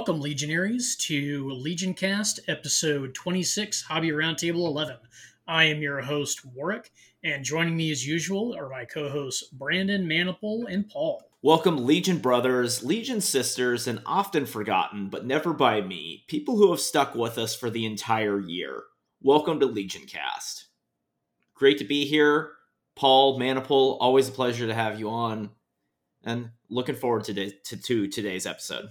Welcome, Legionaries, to Legion Cast, episode 26, Hobby Roundtable 11. I am your host, Warwick, and joining me as usual are my co hosts, Brandon, Maniple, and Paul. Welcome, Legion brothers, Legion sisters, and often forgotten, but never by me, people who have stuck with us for the entire year. Welcome to Legion Cast. Great to be here. Paul, Maniple, always a pleasure to have you on, and looking forward to, to, to today's episode.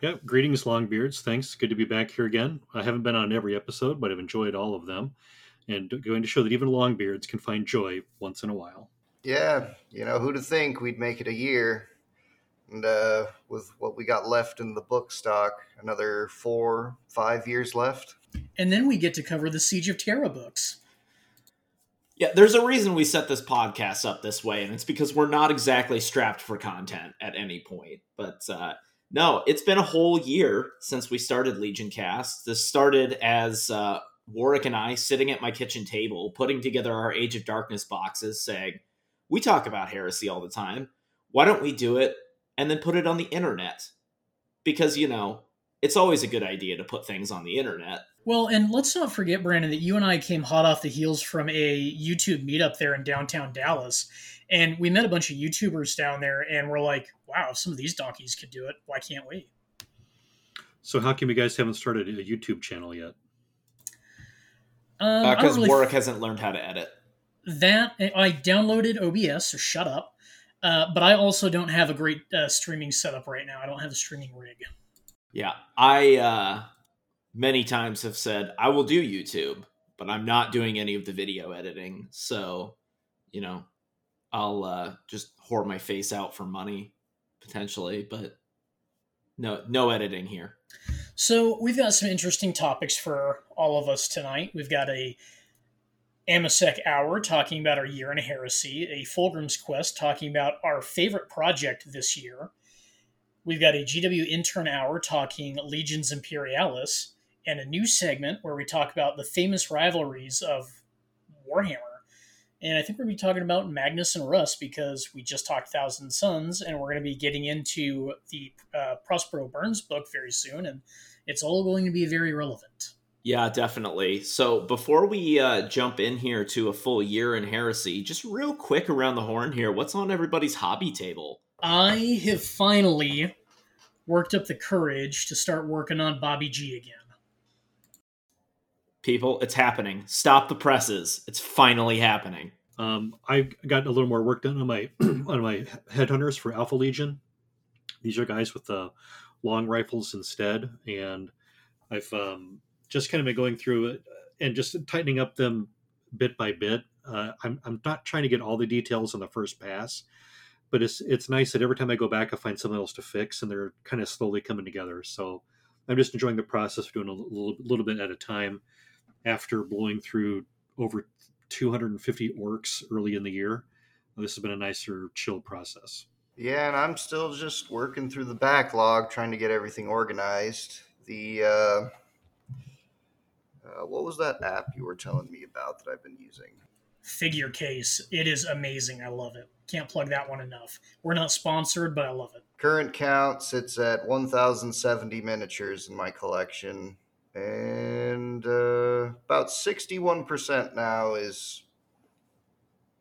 Yeah, greetings, Longbeards. Thanks. Good to be back here again. I haven't been on every episode, but I've enjoyed all of them. And going to show that even Longbeards can find joy once in a while. Yeah, you know, who'd have think we'd make it a year? And uh, with what we got left in the book stock, another four, five years left. And then we get to cover the Siege of Terra books. Yeah, there's a reason we set this podcast up this way, and it's because we're not exactly strapped for content at any point. But uh, no, it's been a whole year since we started Legion Cast. This started as uh, Warwick and I sitting at my kitchen table, putting together our Age of Darkness boxes, saying, We talk about heresy all the time. Why don't we do it and then put it on the internet? Because, you know, it's always a good idea to put things on the internet. Well, and let's not forget, Brandon, that you and I came hot off the heels from a YouTube meetup there in downtown Dallas. And we met a bunch of YouTubers down there, and we're like, wow, some of these donkeys could do it, why can't we? So, how come you guys haven't started a YouTube channel yet? Because um, uh, really Warwick f- hasn't learned how to edit. That I downloaded OBS, so shut up. Uh, but I also don't have a great uh, streaming setup right now. I don't have a streaming rig. Yeah, I uh, many times have said I will do YouTube, but I'm not doing any of the video editing. So, you know, I'll uh, just whore my face out for money potentially, but no, no editing here. So we've got some interesting topics for all of us tonight. We've got a Amasec Hour talking about our year in heresy, a Fulgrim's Quest talking about our favorite project this year. We've got a GW Intern Hour talking Legions Imperialis, and a new segment where we talk about the famous rivalries of Warhammer. And I think we're going to be talking about Magnus and Russ because we just talked Thousand Sons, and we're going to be getting into the uh, Prospero Burns book very soon, and it's all going to be very relevant. Yeah, definitely. So before we uh, jump in here to a full year in heresy, just real quick around the horn here, what's on everybody's hobby table? I have finally worked up the courage to start working on Bobby G again. People, it's happening. Stop the presses. It's finally happening. Um, I got a little more work done on my on my headhunters for Alpha Legion. These are guys with the long rifles instead, and I've um, just kind of been going through it and just tightening up them bit by bit. Uh, I'm I'm not trying to get all the details on the first pass, but it's it's nice that every time I go back, I find something else to fix, and they're kind of slowly coming together. So I'm just enjoying the process of doing a little, little bit at a time after blowing through over 250 orcs early in the year. This has been a nicer, chill process. Yeah, and I'm still just working through the backlog, trying to get everything organized. The uh, uh, what was that app you were telling me about that I've been using? Figure Case. It is amazing. I love it. Can't plug that one enough. We're not sponsored, but I love it. Current count sits at 1,070 miniatures in my collection and uh, about 61% now is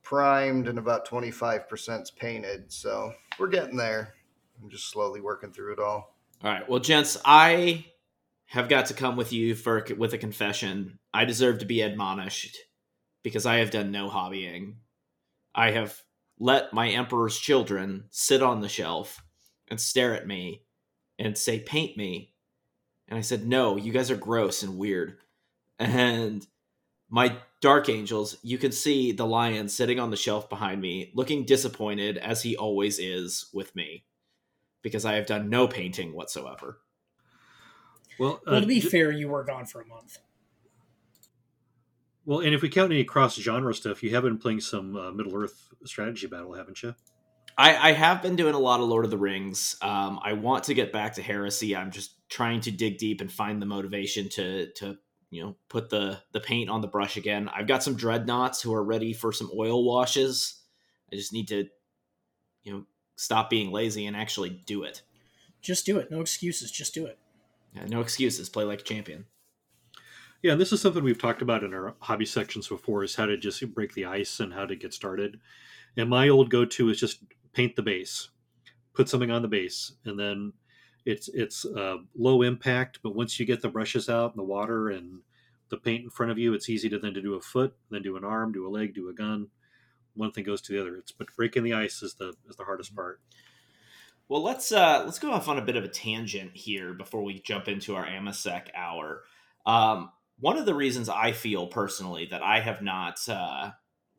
primed and about 25% is painted. So we're getting there. I'm just slowly working through it all. All right. Well gents i have got to come with you for with a confession. I deserve to be admonished because i have done no hobbying. I have let my emperor's children sit on the shelf and stare at me and say paint me and I said, No, you guys are gross and weird. And my Dark Angels, you can see the lion sitting on the shelf behind me, looking disappointed as he always is with me, because I have done no painting whatsoever. Well, uh, well to be fair, you were gone for a month. Well, and if we count any cross genre stuff, you have been playing some uh, Middle Earth strategy battle, haven't you? I, I, have been doing a lot of Lord of the Rings. Um, I want to get back to Heresy. I'm just trying to dig deep and find the motivation to to you know put the the paint on the brush again. I've got some dreadnoughts who are ready for some oil washes. I just need to you know stop being lazy and actually do it. Just do it. No excuses. Just do it. Yeah, no excuses. Play like a champion. Yeah, and this is something we've talked about in our hobby sections before is how to just break the ice and how to get started. And my old go-to is just paint the base, put something on the base, and then it's it's uh, low impact. But once you get the brushes out and the water and the paint in front of you, it's easy to then to do a foot, then do an arm, do a leg, do a gun. One thing goes to the other. It's but breaking the ice is the is the hardest part. Well, let's uh, let's go off on a bit of a tangent here before we jump into our AMASEC hour. Um, one of the reasons I feel personally that I have not uh,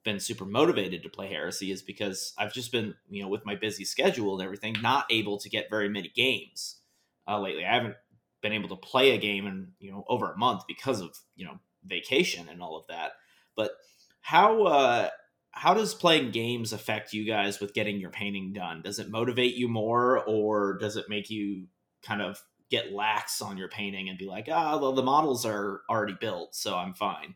been super motivated to play Heresy is because I've just been, you know, with my busy schedule and everything, not able to get very many games uh, lately. I haven't been able to play a game in you know over a month because of you know vacation and all of that. But how uh, how does playing games affect you guys with getting your painting done? Does it motivate you more, or does it make you kind of get lax on your painting and be like, ah, oh, well, the models are already built, so I'm fine.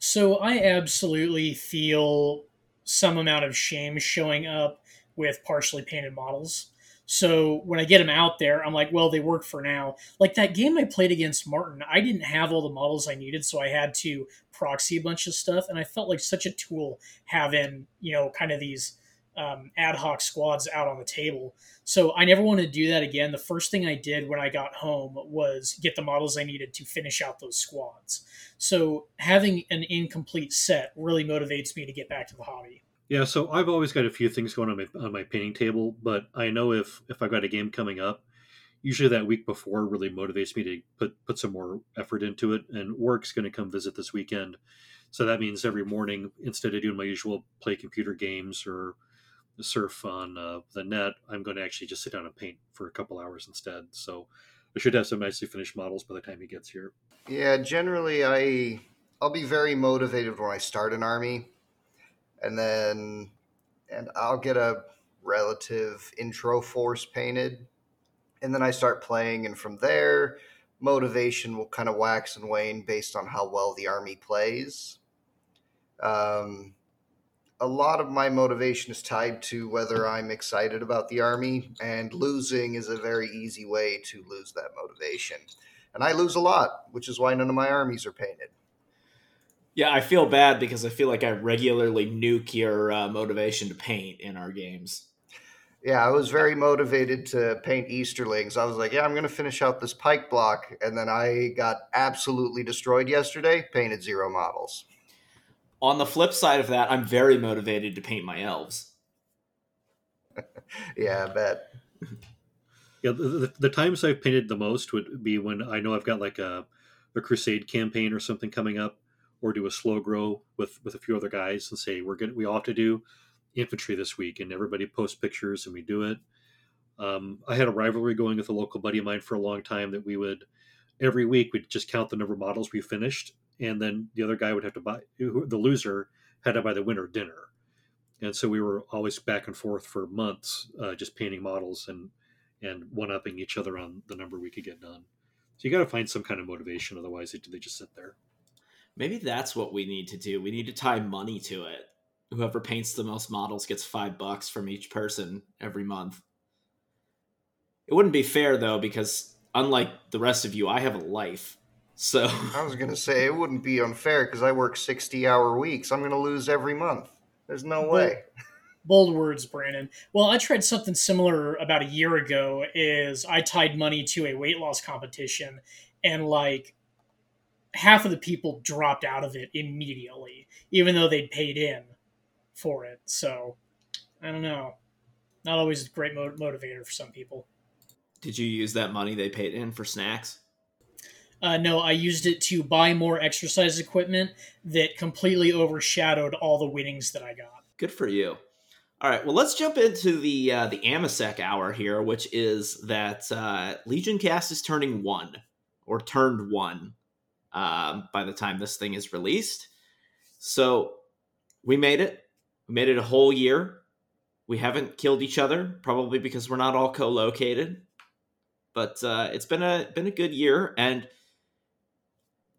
So I absolutely feel some amount of shame showing up with partially painted models. So when I get them out there, I'm like, well, they work for now. Like that game I played against Martin, I didn't have all the models I needed, so I had to proxy a bunch of stuff, and I felt like such a tool having, you know, kind of these um, ad hoc squads out on the table. So I never wanted to do that again. The first thing I did when I got home was get the models I needed to finish out those squads. So having an incomplete set really motivates me to get back to the hobby. Yeah, so I've always got a few things going on my, on my painting table, but I know if if I've got a game coming up, usually that week before really motivates me to put put some more effort into it. And Warwick's going to come visit this weekend, so that means every morning instead of doing my usual play computer games or surf on uh, the net, I'm going to actually just sit down and paint for a couple hours instead. So I should have some nicely finished models by the time he gets here. Yeah, generally I I'll be very motivated when I start an army, and then and I'll get a relative intro force painted, and then I start playing, and from there motivation will kind of wax and wane based on how well the army plays. Um, a lot of my motivation is tied to whether I'm excited about the army, and losing is a very easy way to lose that motivation. And I lose a lot, which is why none of my armies are painted. Yeah, I feel bad because I feel like I regularly nuke your uh, motivation to paint in our games. Yeah, I was very motivated to paint Easterlings. I was like, yeah, I'm going to finish out this pike block. And then I got absolutely destroyed yesterday, painted zero models. On the flip side of that, I'm very motivated to paint my elves. yeah, I bet. Yeah, the, the, times I've painted the most would be when I know I've got like a, a crusade campaign or something coming up, or do a slow grow with with a few other guys and say we're gonna we all have to do infantry this week, and everybody posts pictures and we do it. Um, I had a rivalry going with a local buddy of mine for a long time that we would every week we'd just count the number of models we finished and then the other guy would have to buy the loser had to buy the winner dinner. And so we were always back and forth for months uh, just painting models and and one upping each other on the number we could get done. So you got to find some kind of motivation otherwise they, they just sit there. Maybe that's what we need to do. We need to tie money to it. Whoever paints the most models gets five bucks from each person every month. It wouldn't be fair though because unlike the rest of you i have a life so I was gonna say it wouldn't be unfair because I work sixty hour weeks. I'm gonna lose every month. There's no way. Bold words, Brandon. Well, I tried something similar about a year ago. Is I tied money to a weight loss competition, and like half of the people dropped out of it immediately, even though they'd paid in for it. So I don't know. Not always a great motivator for some people. Did you use that money they paid in for snacks? Uh, no, I used it to buy more exercise equipment that completely overshadowed all the winnings that I got. Good for you. All right, well, let's jump into the uh, the AMASEC hour here, which is that uh, Legion Cast is turning one or turned one um, by the time this thing is released. So we made it. We made it a whole year. We haven't killed each other, probably because we're not all co-located. But uh, it's been a been a good year, and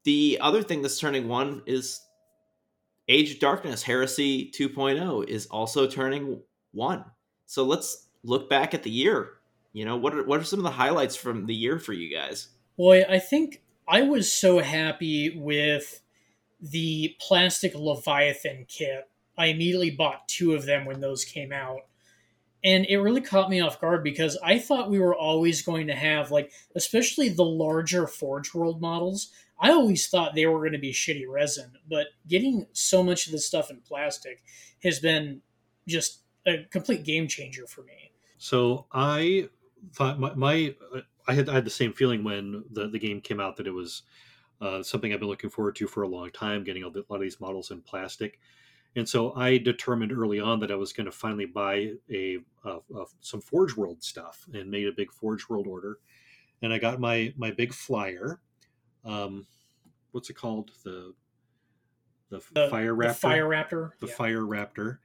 the other thing that's turning one is Age of Darkness Heresy 2.0 is also turning one. So let's look back at the year. you know, what are, what are some of the highlights from the year for you guys? Boy, I think I was so happy with the plastic Leviathan kit. I immediately bought two of them when those came out. And it really caught me off guard because I thought we were always going to have, like, especially the larger Forge World models, I always thought they were going to be shitty resin. But getting so much of this stuff in plastic has been just a complete game changer for me. So I thought my, my I had I had the same feeling when the, the game came out that it was uh, something I've been looking forward to for a long time, getting a lot of these models in plastic. And so I determined early on that I was going to finally buy a, a, a, some Forge World stuff and made a big Forge World order. And I got my my big flyer. Um, what's it called? The the, The- Fire The Raptor. Fire Raptor. the yeah. Fire Raptor.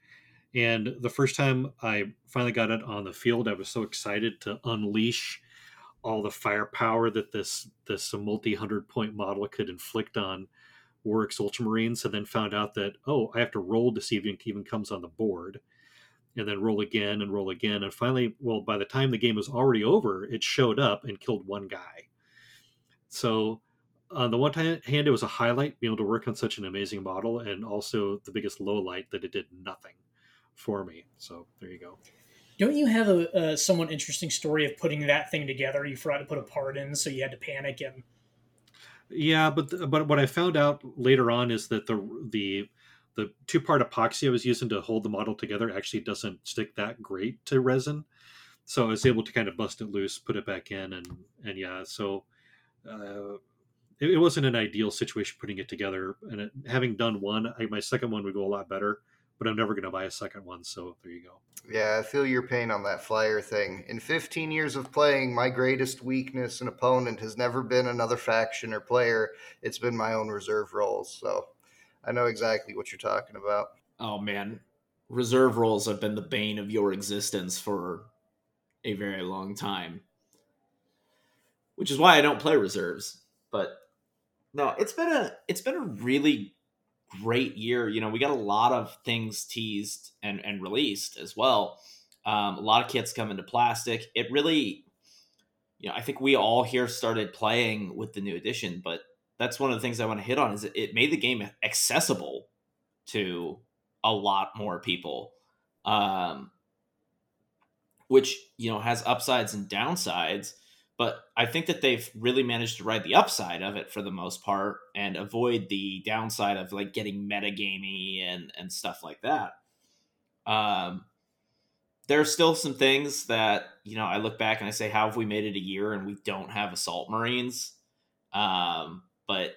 And the first time I finally got it on the field, I was so excited to unleash all the firepower that this this multi hundred point model could inflict on Warwick's Ultramarines, and then found out that oh, I have to roll to see if it even comes on the board, and then roll again and roll again, and finally, well, by the time the game was already over, it showed up and killed one guy. So on the one hand, it was a highlight being able to work on such an amazing model, and also the biggest low light that it did nothing for me. So there you go. Don't you have a, a somewhat interesting story of putting that thing together? You forgot to put a part in, so you had to panic and Yeah, but th- but what I found out later on is that the the the two part epoxy I was using to hold the model together actually doesn't stick that great to resin. So I was able to kind of bust it loose, put it back in, and and yeah, so uh, it, it wasn't an ideal situation putting it together. And it, having done one, I, my second one would go a lot better. But I'm never going to buy a second one, so there you go. Yeah, I feel your pain on that flyer thing. In 15 years of playing, my greatest weakness and opponent has never been another faction or player. It's been my own reserve roles. So I know exactly what you're talking about. Oh man, reserve roles have been the bane of your existence for a very long time. Which is why I don't play reserves. But no, it's been a it's been a really great year. You know, we got a lot of things teased and and released as well. Um, a lot of kits come into plastic. It really, you know, I think we all here started playing with the new edition, but that's one of the things I want to hit on is it- it made the game accessible to a lot more people um, which you know has upsides and downsides but i think that they've really managed to ride the upside of it for the most part and avoid the downside of like getting metagamey and and stuff like that. Um there are still some things that you know i look back and i say how have we made it a year and we don't have assault marines? Um but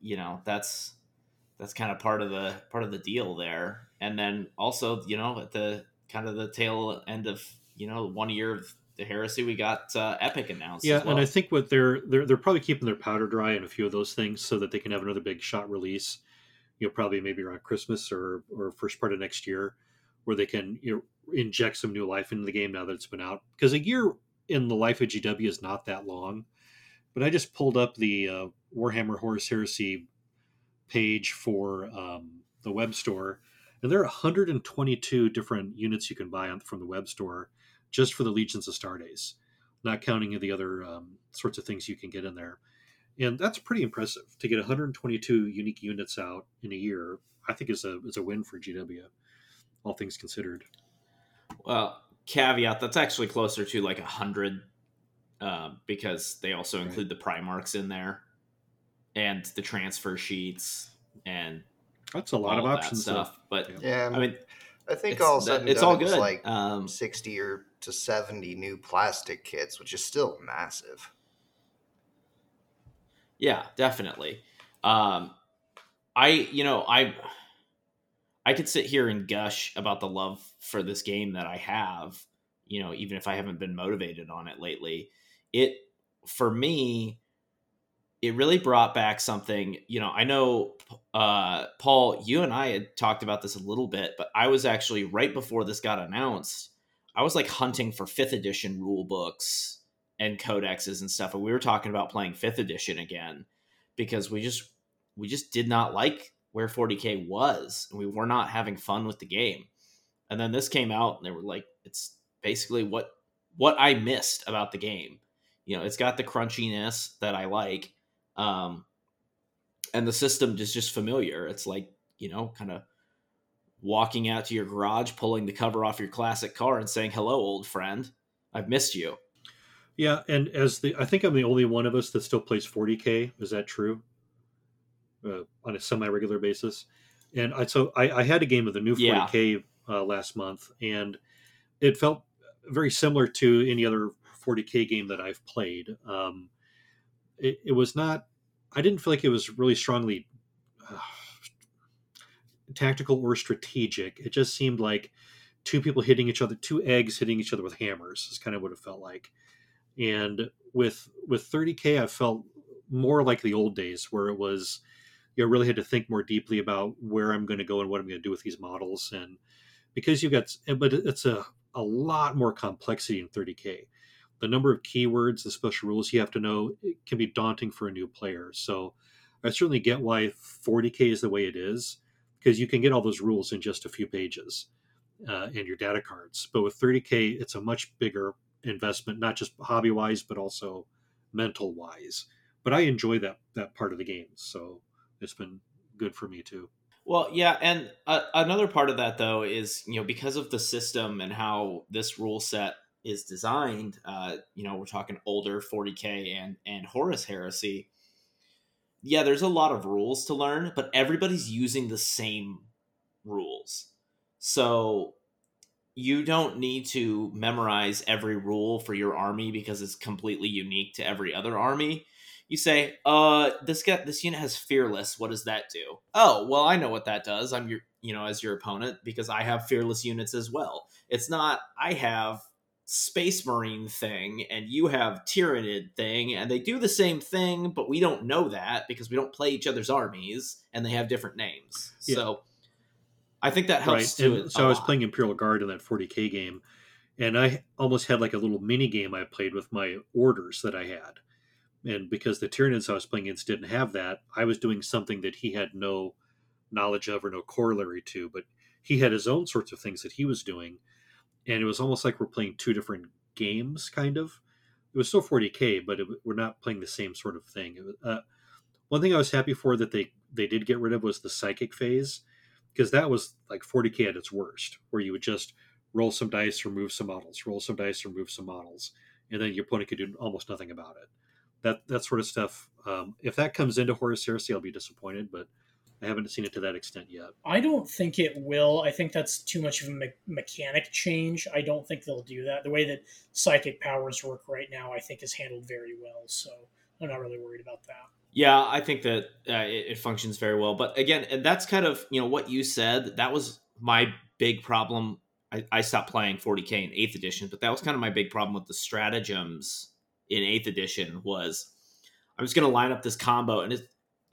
you know that's that's kind of part of the part of the deal there. And then also you know at the kind of the tail end of you know one year of the heresy we got uh, epic announced Yeah, well. and I think what they're they're they're probably keeping their powder dry in a few of those things so that they can have another big shot release. You know, probably maybe around Christmas or or first part of next year, where they can you know inject some new life into the game now that it's been out. Because a year in the life of GW is not that long. But I just pulled up the uh, Warhammer Horus Heresy page for um, the web store, and there are 122 different units you can buy on, from the web store just for the Legiones Astartes not counting the other um, sorts of things you can get in there. And that's pretty impressive to get 122 unique units out in a year. I think is a is a win for GW, all things considered. Well, caveat that's actually closer to like a hundred, uh, because they also Right. include the Primarchs in there, and the transfer sheets and That's a lot of that options. though. stuff. But Yeah, I mean, I think it's, all that- it's done, all it good. like um, 60 or to 70 new plastic kits, which is still massive. Yeah, definitely. Um, I, you know, I, I could sit here and gush about the love for this game that I have. You know, even if I haven't been motivated on it lately, it for me, it really brought back something. You know, I know, uh, Paul, you and I had talked about this a little bit, but I was actually right before this got announced. I was like hunting for fifth edition rule books and codexes and stuff and we were talking about playing fifth edition again because we just we just did not like where 40k was and we were not having fun with the game and then this came out and they were like it's basically what what I missed about the game. You know, it's got the crunchiness that I like, um, and the system is just familiar. It's like you know, kind of walking out to your garage, pulling the cover off your classic car, and saying, "Hello, old friend, I've missed you." Yeah, and as the I think I'm the only one of us that still plays 40k. Is that true? Uh, on a semi-regular basis, and I so I, I had a game of the new 40k yeah. uh, last month, and it felt very similar to any other 40k game that I've played. Um, it, it, was not. I didn't feel like it was really strongly uh, tactical or strategic. It just seemed like two people hitting each other, two eggs hitting each other with hammers. Is kind of what it felt like. And with with 30k, I felt more like the old days where it was you know, really had to think more deeply about where I'm going to go and what I'm going to do with these models. And because you've got, but it's a, a lot more complexity in 30K. The number of keywords, the special rules you have to know can be daunting for a new player. So I certainly get why 40K is the way it is, because you can get all those rules in just a few pages uh, in your data cards. But with 30K, it's a much bigger investment, not just hobby wise, but also mental wise. But I enjoy that that part of the game. So it's been good for me too. Well, yeah, and uh, another part of that though is you know because of the system and how this rule set is designed. Uh, you know, we're talking older 40k and and Horus Heresy. Yeah, there's a lot of rules to learn, but everybody's using the same rules, so you don't need to memorize every rule for your army because it's completely unique to every other army you say, uh, this guy, this unit has fearless. What does that do? Oh, well, I know what that does. I'm your, you know, as your opponent because I have fearless units as well. It's not I have space marine thing and you have Tyranid thing and they do the same thing but we don't know that because we don't play each other's armies and they have different names yeah. so i think that helps right. too so i was lot. playing imperial guard in that 40k game and i almost had like a little mini game i played with my orders that i had and because the Tyranids I was playing against didn't have that, I was doing something that he had no knowledge of or no corollary to. But he had his own sorts of things that he was doing, and it was almost like we're playing two different games, kind of. It was still 40k, but it, we're not playing the same sort of thing. Was, uh, one thing I was happy for that they they did get rid of was the psychic phase, because that was like 40k at its worst, where you would just roll some dice, remove some models, roll some dice, remove some models, and then your opponent could do almost nothing about it that that sort of stuff. Um, if that comes into Horus Heresy, I'll be disappointed, but I haven't seen it to that extent yet. I don't think it will. I think that's too much of a me- mechanic change. I don't think they'll do that. The way that psychic powers work right now, I think, is handled very well. So I'm not really worried about that. Yeah, I think that uh, it, it functions very well. But again, and that's kind of you know what you said. That was my big problem. I, I stopped playing 40k in Eighth Edition, but that was kind of my big problem with the stratagems in eighth edition was I'm just gonna line up this combo, and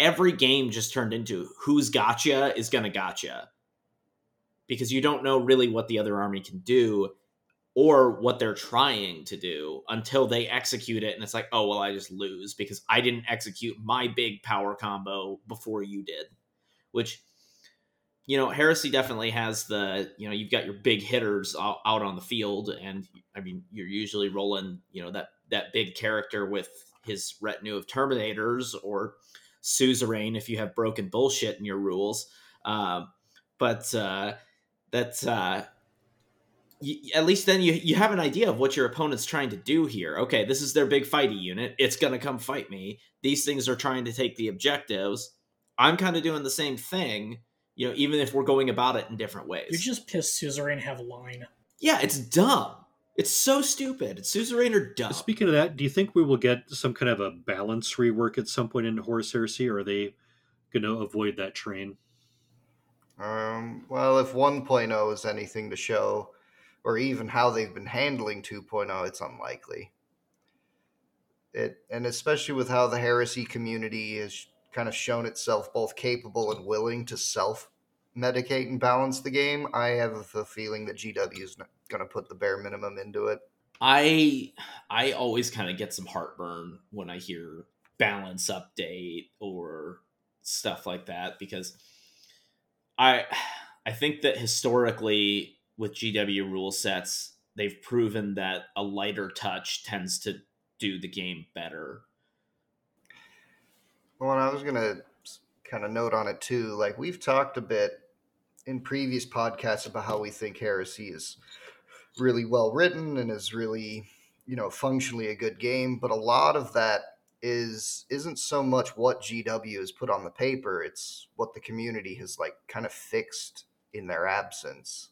every game just turned into who's gotcha is gonna gotcha. Because you don't know really what the other army can do or what they're trying to do until they execute it and it's like oh well i just lose because i didn't execute my big power combo before you did. Which you know heresy definitely has the you know you've got your big hitters out, on the field and i mean you're usually rolling you know that that big character with his retinue of Terminators or suzerain if you have broken bullshit in your rules. Uh, but uh, that uh, at least then you you have an idea of what your opponent's trying to do here. Okay, this is their big fighty unit. It's gonna come fight me. These things are trying to take the objectives. I'm kind of doing the same thing. You know, even if we're going about it in different ways. You're just pissed suzerain have line. Yeah, it's dumb. It's so stupid. It's suzerain or dumb. Speaking of that, do you think we will get some kind of a balance rework at some point in Horus Heresy, or are they going to avoid that train? Um, well, if 1.0 is anything to show, or even how they've been handling 2.0, it's unlikely. It and especially with how the heresy community has kind of shown itself both capable and willing to self medicate and balance the game, I have a feeling that GW is going to put the bare minimum into it. I I always kind of get some heartburn when I hear balance update or stuff like that because I I think that historically with GW rule sets they've proven that a lighter touch tends to do the game better. Well, and I was gonna kind of note on it too. Like we've talked a bit in previous podcasts about how we think Heresy is really well written and is really, you know, functionally a good game. But a lot of that is isn't so much what GW has put on the paper; it's what the community has like kind of fixed in their absence.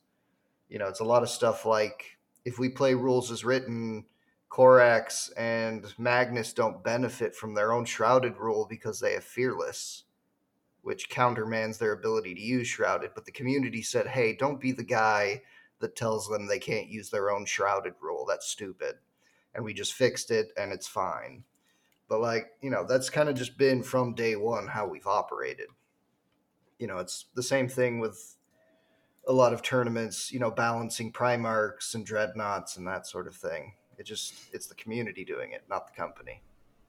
You know, it's a lot of stuff like if we play rules as written, Corax and Magnus don't benefit from their own shrouded rule because they have fearless, which countermands their ability to use shrouded. But the community said, hey, don't be the guy that tells them they can't use their own shrouded rule. That's stupid. And we just fixed it and it's fine. But like, you know, that's kind of just been from day one how we've operated. You know, it's the same thing with a lot of tournaments, you know, balancing Primarchs and Dreadnoughts and that sort of thing. It just it's the community doing it, not the company.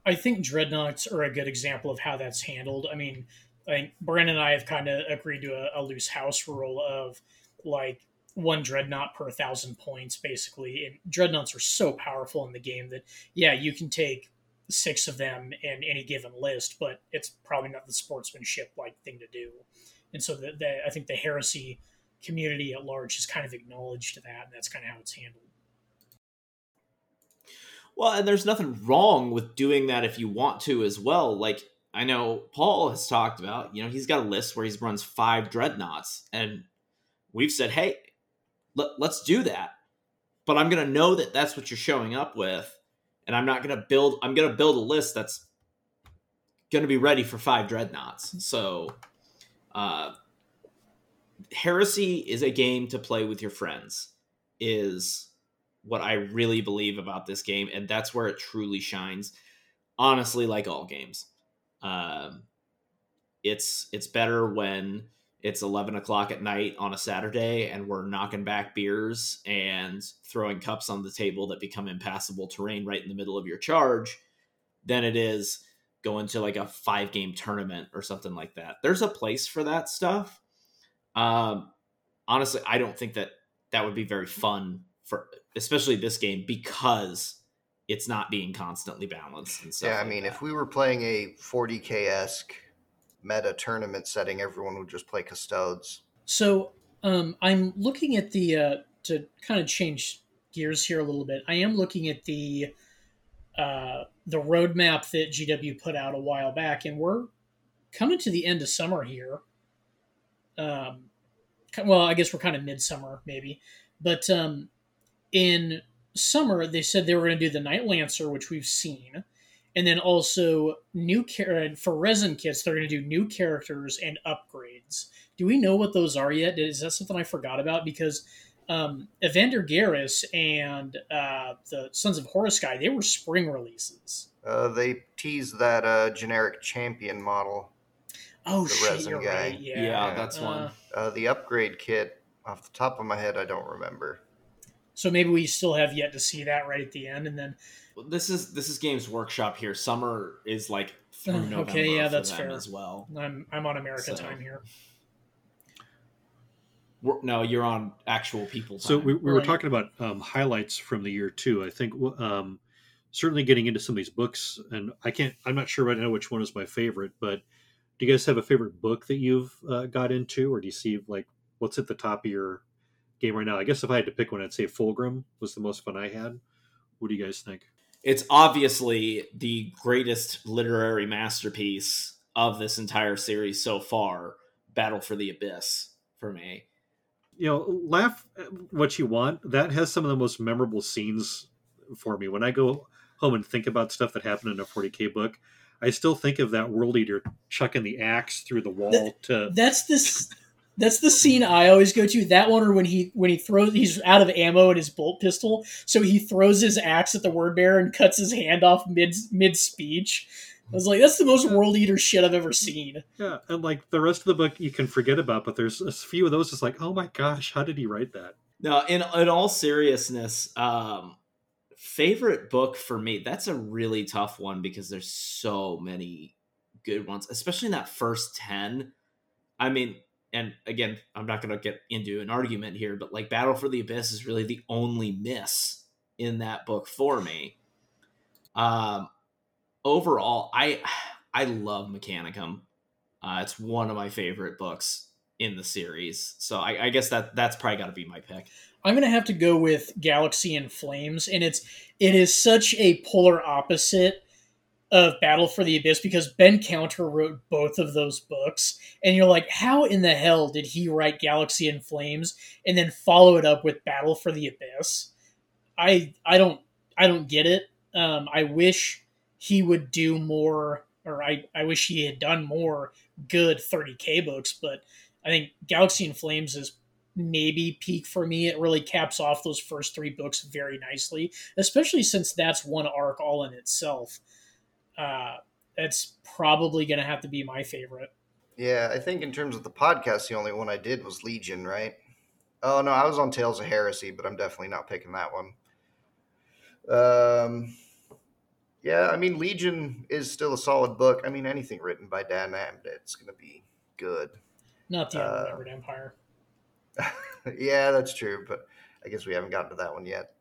I think Dreadnoughts are a good example of how that's handled. I mean, I think Brandon and I have kind of agreed to a, a loose house rule of like one dreadnought per thousand points, basically. And dreadnoughts are so powerful in the game that yeah, you can take six of them in any given list, but it's probably not the sportsmanship like thing to do. And so the, the, I think the heresy community at large has kind of acknowledged that, and that's kind of how it's handled. Well, and there's nothing wrong with doing that if you want to as well. Like I know Paul has talked about, you know, he's got a list where he runs five dreadnoughts, and we've said, hey, let, let's do that. But I'm gonna know that that's what you're showing up with, and I'm not gonna build. I'm gonna build a list that's gonna be ready for five dreadnoughts. So, uh, Heresy is a game to play with your friends. Is what I really believe about this game, and that's where it truly shines. Honestly, like all games, um, it's it's better when it's 11 o'clock at night on a Saturday and we're knocking back beers and throwing cups on the table that become impassable terrain right in the middle of your charge than it is going to like a five game tournament or something like that. There's a place for that stuff. Um, honestly, I don't think that that would be very fun for especially this game because it's not being constantly balanced and stuff. Yeah, I mean, if we were playing a 40k esque meta tournament setting, everyone would just play custodes. So um, I'm looking at the uh, to kind of change gears here a little bit. I am looking at the uh, the roadmap that GW put out a while back, and we're coming to the end of summer here. Um, well, I guess we're kind of midsummer maybe, but um, in summer they said they were going to do the Night Lancer, which we've seen, and then also new char- for resin kits they're going to do new characters and upgrades. Do we know what those are yet? Is that something I forgot about? Because um, Evander Garrus and uh, the Sons of Horus guy they were spring releases. Uh, they teased that uh, generic champion model. Oh The shit, resin you're guy. right. Yeah, yeah, that's one. Uh, Uh, the upgrade kit, off the top of my head, I don't remember. so maybe we still have yet to see that right at the end, and then this is this is Games Workshop here. Summer is like through November. okay, yeah, for that's them fair. as well. I'm I'm on America So- time here. We're, no, you're on actual people. So we, we were Right. talking about um, highlights from the year too. I think um, certainly getting into some of these books, and I can't. I'm not sure right now which one is my favorite, but do you guys have a favorite book that you've uh, got into, or do you see like what's at the top of your game right now? I guess if I had to pick one, I'd say Fulgrim was the most fun I had. What do you guys think? It's obviously the greatest literary masterpiece of this entire series so far. Battle for the Abyss for me. you know, laugh what you want. That has some of the most memorable scenes for me. When I go home and think about stuff that happened in a 40k book, I still think of that world eater chucking the axe through the wall to. That's this. That's the scene I always go to. That one, or when he when he throws, he's out of ammo in his bolt pistol, so he throws his axe at the word bearer and cuts his hand off mid mid speech. I was like, that's the most world eater shit I've ever seen. Yeah, and like the rest of the book, you can forget about, but there's a few of those. It's like, oh my gosh, how did he write that? No, in in all seriousness, um, favorite book for me. That's a really tough one because there's so many good ones, especially in that first ten. I mean, and again, I'm not going to get into an argument here, but like Battle for the Abyss is really the only miss in that book for me. Um, overall, I I love Mechanicum. Uh, it's one of my favorite books in the series, so I, I guess that that's probably got to be my pick. I'm gonna have to go with Galaxy in Flames, and it's it is such a polar opposite of Battle for the Abyss because Ben Counter wrote both of those books, and you're like, how in the hell did he write Galaxy in Flames and then follow it up with Battle for the Abyss? I I don't I don't get it. Um, I wish he would do more, or I I wish he had done more good 30k books, but I think Galaxy in Flames is maybe peak for me. It really caps off those first three books very nicely, especially since that's one arc all in itself uh, that's probably going to have to be my favorite. Yeah, I think in terms of the podcast, the only one I did was Legion, right? Oh no, I was on Tales of Heresy, but I'm definitely not picking that one. Um, yeah, I mean Legion is still a solid book. I mean anything written by Dan it's going to be good. Not the uh, Empire. yeah, that's true, but I guess we haven't gotten to that one yet.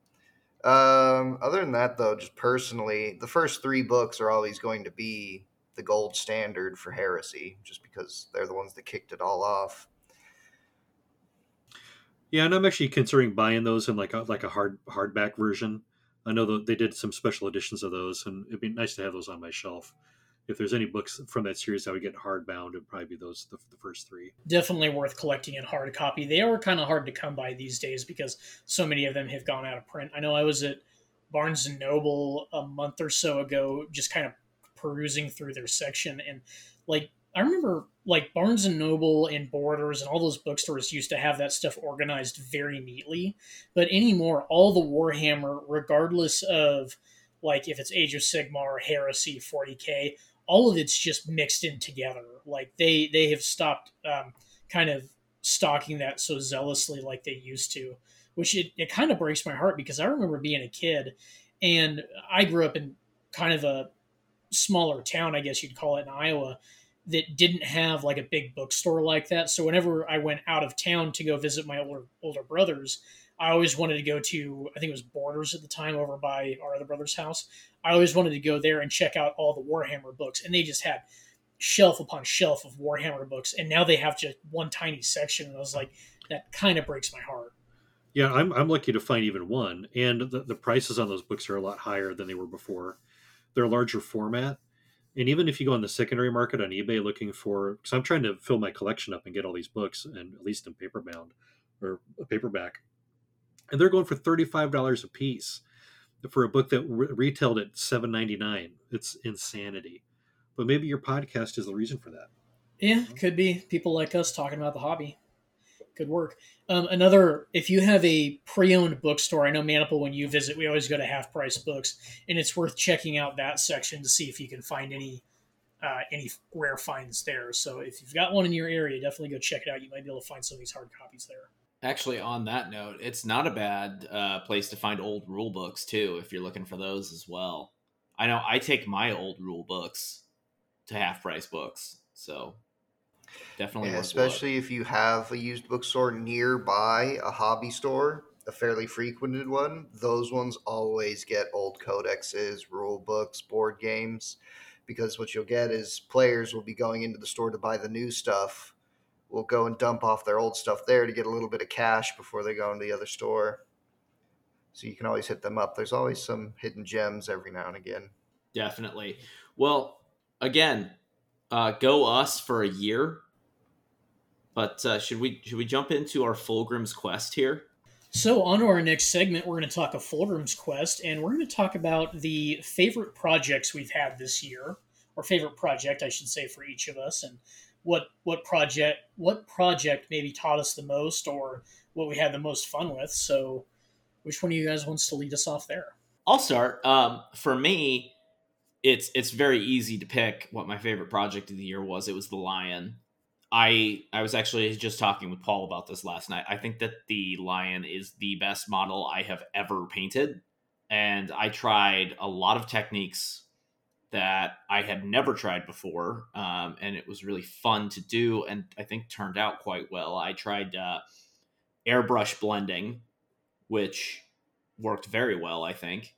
Um, other than that, though, just personally, the first three books are always going to be the gold standard for heresy, just because they're the ones that kicked it all off. Yeah, and I'm actually considering buying those in like a, like a hard hardback version. I know that they did some special editions of those, and it'd be nice to have those on my shelf if there's any books from that series that would get hardbound, it'd probably be those the, the first three. Definitely worth collecting in hard copy. They are kind of hard to come by these days because so many of them have gone out of print. I know I was at Barnes and Noble a month or so ago, just kind of perusing through their section, and like I remember like Barnes and Noble and Borders and all those bookstores used to have that stuff organized very neatly, but anymore, all the Warhammer, regardless of like if it's Age of Sigmar Heresy 40k, all of it's just mixed in together. Like they they have stopped um, kind of stalking that so zealously like they used to, which it, it kind of breaks my heart because I remember being a kid and I grew up in kind of a smaller town, I guess you'd call it in Iowa, that didn't have like a big bookstore like that. So whenever I went out of town to go visit my older older brothers, I always wanted to go to, I think it was Borders at the time over by our other brother's house. I always wanted to go there and check out all the Warhammer books. And they just had shelf upon shelf of Warhammer books. And now they have just one tiny section. And I was like, that kind of breaks my heart. Yeah, I'm, I'm lucky to find even one. And the, the prices on those books are a lot higher than they were before. They're a larger format. And even if you go on the secondary market on eBay looking for, because I'm trying to fill my collection up and get all these books, and at least in paperbound or a paperback, and they're going for $35 a piece for a book that re- retailed at 7.99 it's insanity. But maybe your podcast is the reason for that. Yeah could be. People like us talking about the hobby. Good work. Um, another if you have a pre-owned bookstore i know maniple when you visit we always go to half price books and it's worth checking out that section to see if you can find any uh, any rare finds there. So if you've got one in your area definitely go check it out. You might be able to find some of these hard copies there Actually, on that note, it's not a bad uh, place to find old rule books too, if you're looking for those as well. I know I take my old rule books to half price books, so definitely. Yeah, especially if you have a used bookstore nearby a hobby store, a fairly frequented one. Those ones always get old codexes, rule books, board games, because what you'll get is players will be going into the store to buy the new stuff will go and dump off their old stuff there to get a little bit of cash before they go into the other store. So you can always hit them up. There's always some hidden gems every now and again. Definitely. Well, again, uh, go us for a year. But uh, should we should we jump into our Fulgrim's quest here? So on to our next segment, we're going to talk a Fulgrim's quest, and we're going to talk about the favorite projects we've had this year, or favorite project, I should say, for each of us, and what what project what project maybe taught us the most or what we had the most fun with. So, which one of you guys wants to lead us off there? I'll start. Um, for me, it's it's very easy to pick what my favorite project of the year was. It was the Lion. I I was actually just talking with Paul about this last night. I think that the Lion is the best model I have ever painted, and I tried a lot of techniques that I had never tried before, um, and it was really fun to do, and I think turned out quite well. I tried uh, airbrush blending, which worked very well, I think,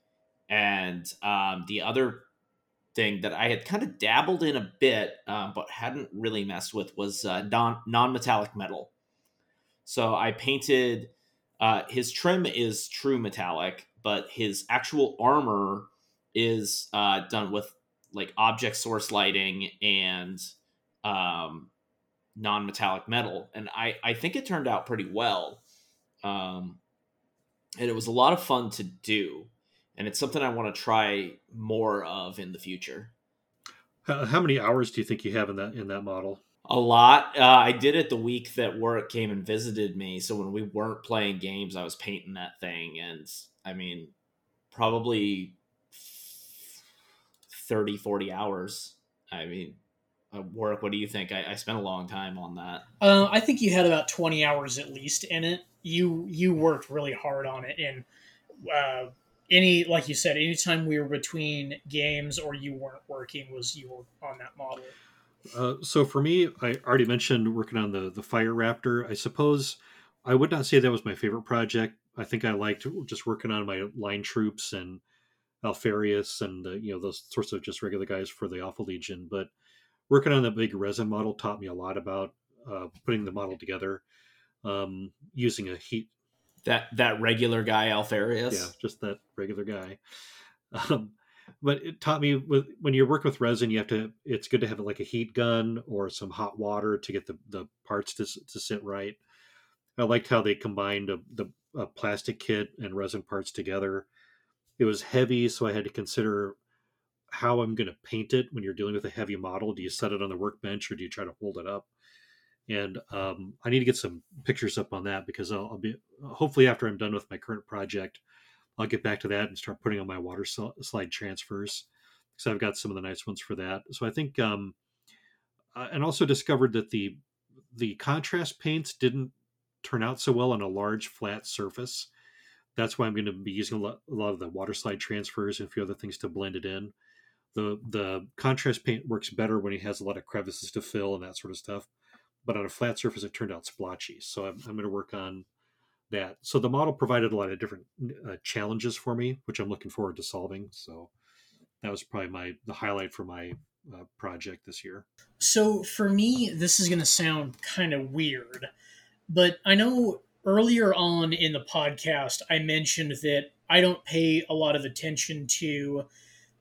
and um, the other thing that I had kind of dabbled in a bit, um, but hadn't really messed with was uh, non non metallic metal. So I painted. Uh, his trim is true metallic, but his actual armor is uh, done with like object source lighting and um, non-metallic metal. And I, I think it turned out pretty well um, and it was a lot of fun to do and it's something i want to try more of in the future. How, how many hours do you think you have in that in that model? a lot. Uh, i did it the week that Warwick came and visited me so when we weren't playing games i was painting that thing and i mean probably 30 40 hours i mean uh, Warwick what do you think I, I spent a long time on that Uh, I think you had about twenty hours at least in it. You you worked really hard on it, and uh, any like you said, anytime we were between games or you weren't working, was you were on that model. Uh, so for me, I already mentioned working on the the Fire Raptor. I suppose I would not say that was my favorite project. I think I liked just working on my line troops and Alpharius and the, you know those sorts of just regular guys for the Alpha Legion. But working on the big resin model taught me a lot about uh, putting the model together, um, using a heat that that regular guy Alpharius yeah, just that regular guy. Um, but it taught me with when you work with resin, you have to. It's good to have like a heat gun or some hot water to get the the parts to to sit right. I liked how they combined a, the a plastic kit and resin parts together. It was heavy, so I had to consider how I'm going to paint it when you're dealing with a heavy model. Do you set it on the workbench or do you try to hold it up? And um, I need to get some pictures up on that because I'll, I'll be hopefully after I'm done with my current project, I'll get back to that and start putting on my water slide transfers because I've got some of the nice ones for that. So I think, um, and also discovered that the the contrast paints didn't turn out so well on a large flat surface. That's why I'm going to be using a lot, a lot of the water slide transfers and a few other things to blend it in. The the contrast paint works better when it has a lot of crevices to fill and that sort of stuff. But on a flat surface, it turned out splotchy. So I'm, I'm going to work on that. So the model provided a lot of different uh, challenges for me, which I'm looking forward to solving. So that was probably my the highlight for my uh, project this year. So for me, this is going to sound kind of weird, but I know earlier on in the podcast I mentioned that I don't pay a lot of attention to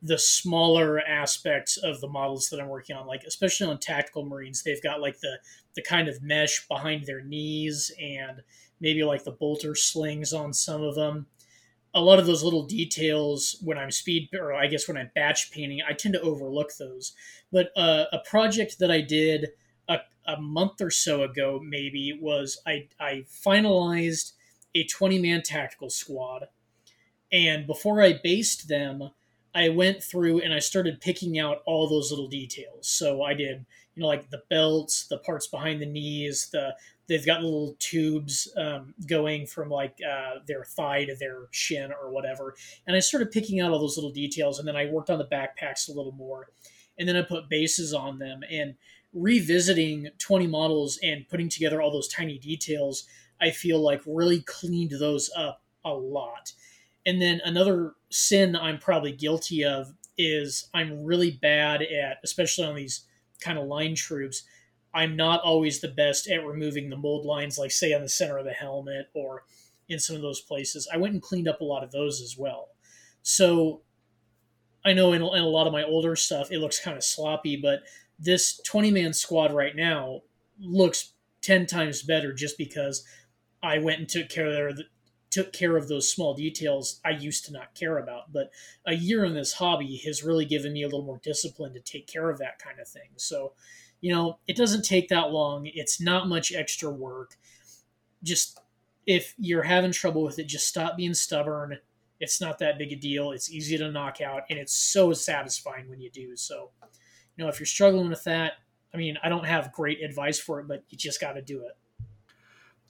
the smaller aspects of the models that I'm working on, like especially on tactical marines, they've got like the the kind of mesh behind their knees and maybe like the bolter slings on some of them. A lot of those little details when I'm speed, or I guess when I'm batch painting, I tend to overlook those. But uh, a project that I did a, month or so ago, maybe, was I, I finalized a 20 man tactical squad. And before I based them, I went through and I started picking out all those little details. So I did, you know, like the belts, the parts behind the knees, the they've got little tubes um, going from like uh, their thigh to their shin or whatever. And I started picking out all those little details, and then I worked on the backpacks a little more, and then I put bases on them and revisiting 20 models and putting together all those tiny details. I feel like really cleaned those up a lot. And then another sin I'm probably guilty of is I'm really bad at, especially on these kind of line troops, I'm not always the best at removing the mold lines, like say on the center of the helmet or in some of those places. I went and cleaned up a lot of those as well. So I know in, in a lot of my older stuff, it looks kind of sloppy, but this 20 man squad right now looks 10 times better just because I went and took care of took care of those small details I used to not care about. But a year in this hobby has really given me a little more discipline to take care of that kind of thing. So, you know, it doesn't take that long. It's not much extra work. Just if you're having trouble with it, just stop being stubborn. It's not that big a deal. It's easy to knock out, and it's so satisfying when you do. So, you know, if you're struggling with that, I mean, I don't have great advice for it, but you just got to do it.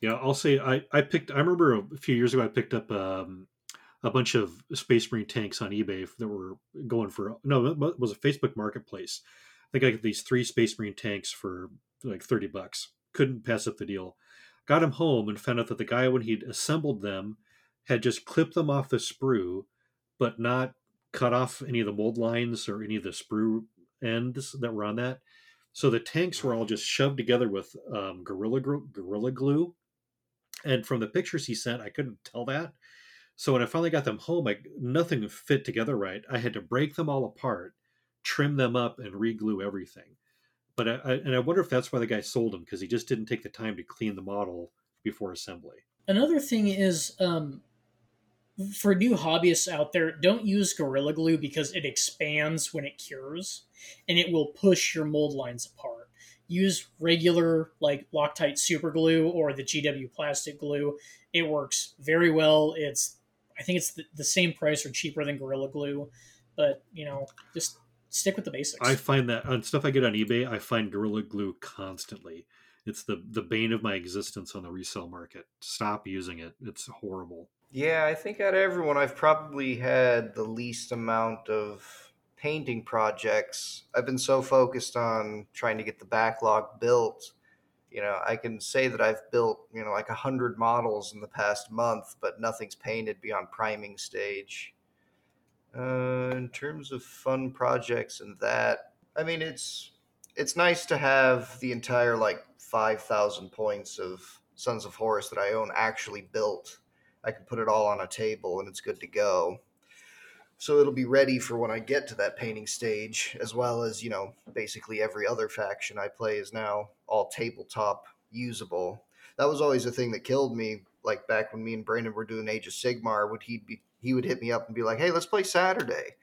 Yeah, I'll say I, I picked. I remember a few years ago I picked up um, a bunch of Space Marine tanks on eBay that were going for no, it was a Facebook Marketplace. I think I got these three Space Marine tanks for like thirty bucks. Couldn't pass up the deal. Got them home and found out that the guy when he'd assembled them had just clipped them off the sprue, but not cut off any of the mold lines or any of the sprue ends that were on that. So the tanks were all just shoved together with um, gorilla gorilla glue. And from the pictures he sent, I couldn't tell that. So when I finally got them home, I nothing fit together right. I had to break them all apart, trim them up, and reglue everything. But I, I and I wonder if that's why the guy sold them because he just didn't take the time to clean the model before assembly. Another thing is um, for new hobbyists out there, don't use Gorilla Glue because it expands when it cures and it will push your mold lines apart. Use regular, like Loctite super glue or the GW plastic glue. It works very well. It's, I think it's the, the same price or cheaper than Gorilla Glue, but you know, just stick with the basics. I find that on stuff I get on eBay, I find Gorilla Glue constantly. It's the the bane of my existence on the resale market. Stop using it. It's horrible. Yeah, I think out of everyone, I've probably had the least amount of painting projects. I've been so focused on trying to get the backlog built. You know, I can say that I've built, you know, like a hundred models in the past month, but nothing's painted beyond priming stage. Uh, in terms of fun projects and that, I mean, it's it's nice to have the entire like five thousand points of Sons of Horus that I own actually built I can put it all on a table and it's good to go. So it'll be ready for when I get to that painting stage, as well as, you know, basically every other faction I play is now all tabletop usable. That was always the thing that killed me. Like back when me and Brandon were doing Age of Sigmar, would he be he would hit me up and be like, "Hey, let's play Saturday,"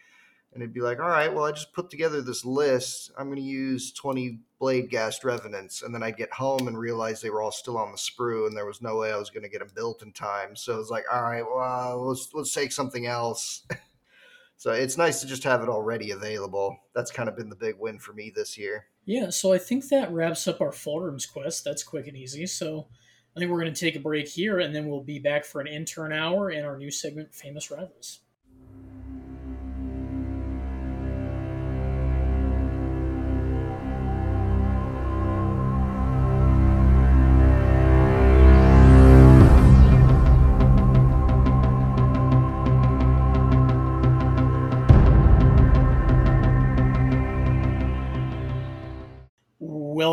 and it'd be like, "All right, well, I just put together this list. I'm going to use 20 Bladegheist Revenants, and then I'd get home and realize they were all still on the sprue, and there was no way I was going to get them built in time. So it was like, all right, well, uh, let's let's take something else. so it's nice to just have it already available. That's kind of been the big win for me this year. Yeah, so I think that wraps up our Fulgrim's quest. That's quick and easy. So I think we're going to take a break here, and then we'll be back for an intern hour and our new segment, Famous Rivals.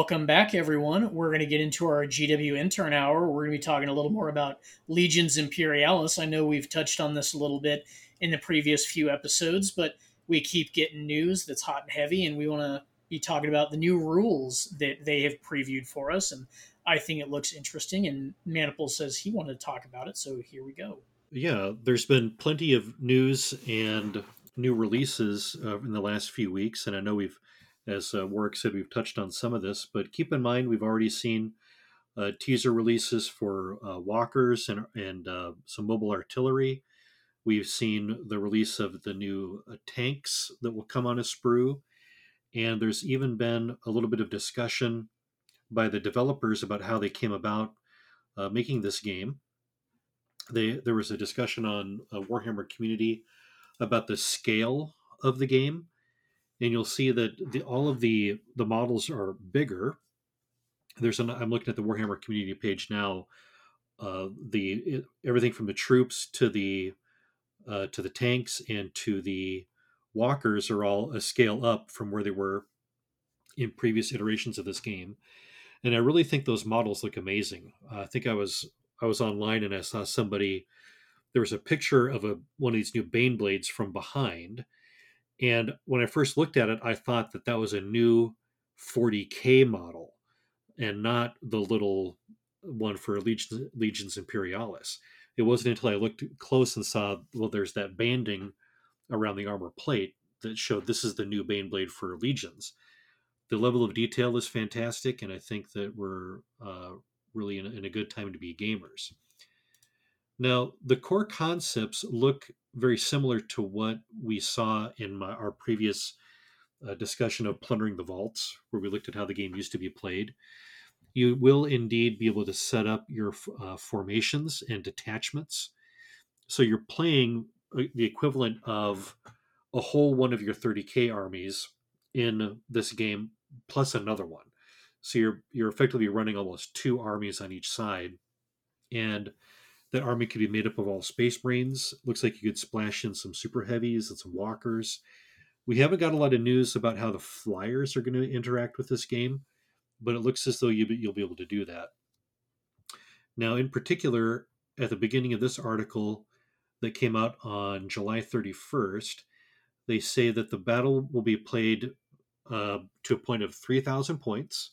Welcome back, everyone. We're going to get into our GW intern hour. We're going to be talking a little more about Legions Imperialis. I know we've touched on this a little bit in the previous few episodes, but we keep getting news that's hot and heavy, and we want to be talking about the new rules that they have previewed for us. And I think it looks interesting, and Maniple says he wanted to talk about it, so here we go. Yeah, there's been plenty of news and new releases uh, in the last few weeks, and I know we've as uh, Warwick said, we've touched on some of this, but keep in mind we've already seen uh, teaser releases for uh, walkers and, and uh, some mobile artillery. We've seen the release of the new uh, tanks that will come on a sprue. And there's even been a little bit of discussion by the developers about how they came about uh, making this game. They, there was a discussion on Warhammer community about the scale of the game and you'll see that the, all of the the models are bigger. There's an I'm looking at the Warhammer community page now. Uh, the everything from the troops to the uh, to the tanks and to the walkers are all a scale up from where they were in previous iterations of this game, and I really think those models look amazing. Uh, I think I was I was online and I saw somebody. There was a picture of a one of these new Baneblades from behind, and when I first looked at it, I thought that that was a new 40K model and not the little one for Legions, Legions Imperialis. It wasn't until I looked close and saw, well, there's that banding around the armor plate that showed this is the new Baneblade for Legions. The level of detail is fantastic, and I think that we're uh, really in in a good time to be gamers. Now, the core concepts look very similar to what we saw in my, our previous uh, discussion of plundering the vaults, where we looked at how the game used to be played. You will indeed be able to set up your uh, formations and detachments. So you're playing uh, the equivalent of a whole one of your 30k armies in this game plus another one. So you're you're effectively running almost two armies on each side, and that army could be made up of all space marines. Looks like you could splash in some super heavies and some walkers. We haven't got a lot of news about how the flyers are going to interact with this game, but it looks as though you, you'll be able to do that. Now, in particular, at the beginning of this article that came out on July 31st, they say that the battle will be played uh, to a point of 3,000 points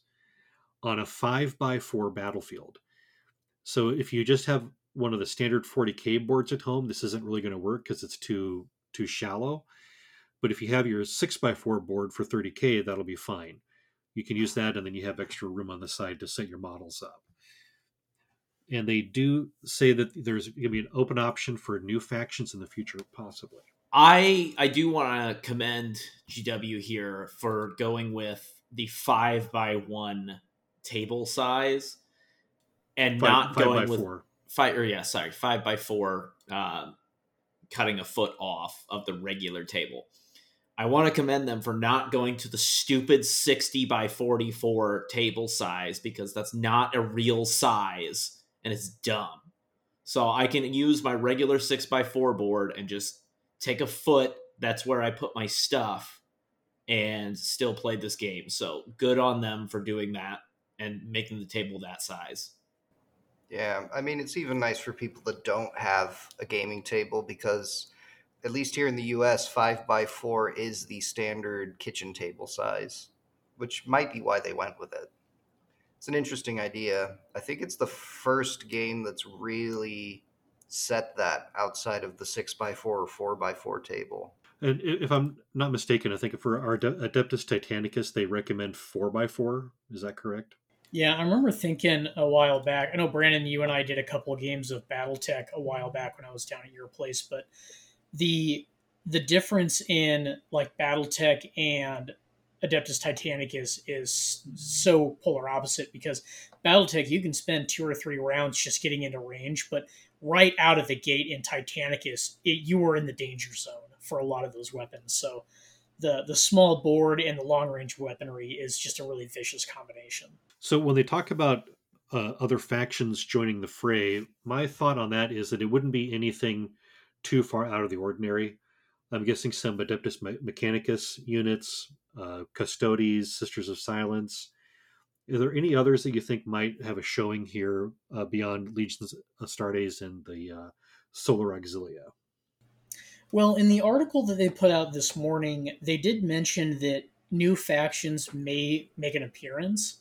on a 5 by 4 battlefield. So if you just have one of the standard 40k boards at home, this isn't really going to work because it's too too shallow. But if you have your 6x4 board for 30k, that'll be fine. You can use that, and then you have extra room on the side to set your models up. And they do say that there's going to be an open option for new factions in the future, possibly. I I do want to commend GW here for going with the five by one table size and five, not five going with four. Five or yeah, sorry, five by four, uh, cutting a foot off of the regular table. I want to commend them for not going to the stupid 60 by 44 table size because that's not a real size and it's dumb. So I can use my regular 6 by 4 board and just take a foot. That's where I put my stuff and still play this game. So good on them for doing that and making the table that size. Yeah, I mean, it's even nice for people that don't have a gaming table because at least here in the US, five by four is the standard kitchen table size, which might be why they went with it. It's an interesting idea. I think it's the first game that's really set that outside of the six by four or four by four table. And if I'm not mistaken, I think for our Adeptus Titanicus, they recommend four by four. Is that correct? Yeah, I remember thinking a while back. I know Brandon, you and I did a couple of games of BattleTech a while back when I was down at your place, but the the difference in like BattleTech and Adeptus Titanicus is so polar opposite because BattleTech you can spend two or three rounds just getting into range, but right out of the gate in Titanicus, it, you were in the danger zone for a lot of those weapons. So the the small board and the long range weaponry is just a really vicious combination. So when they talk about uh, other factions joining the fray, my thought on that is that it wouldn't be anything too far out of the ordinary. I'm guessing some Adeptus Mechanicus units, uh, Custodes, Sisters of Silence. Are there any others that you think might have a showing here uh, beyond Legiones Astartes and the uh, Solar Auxilia? Well, in the article that they put out this morning, they did mention that new factions may make an appearance,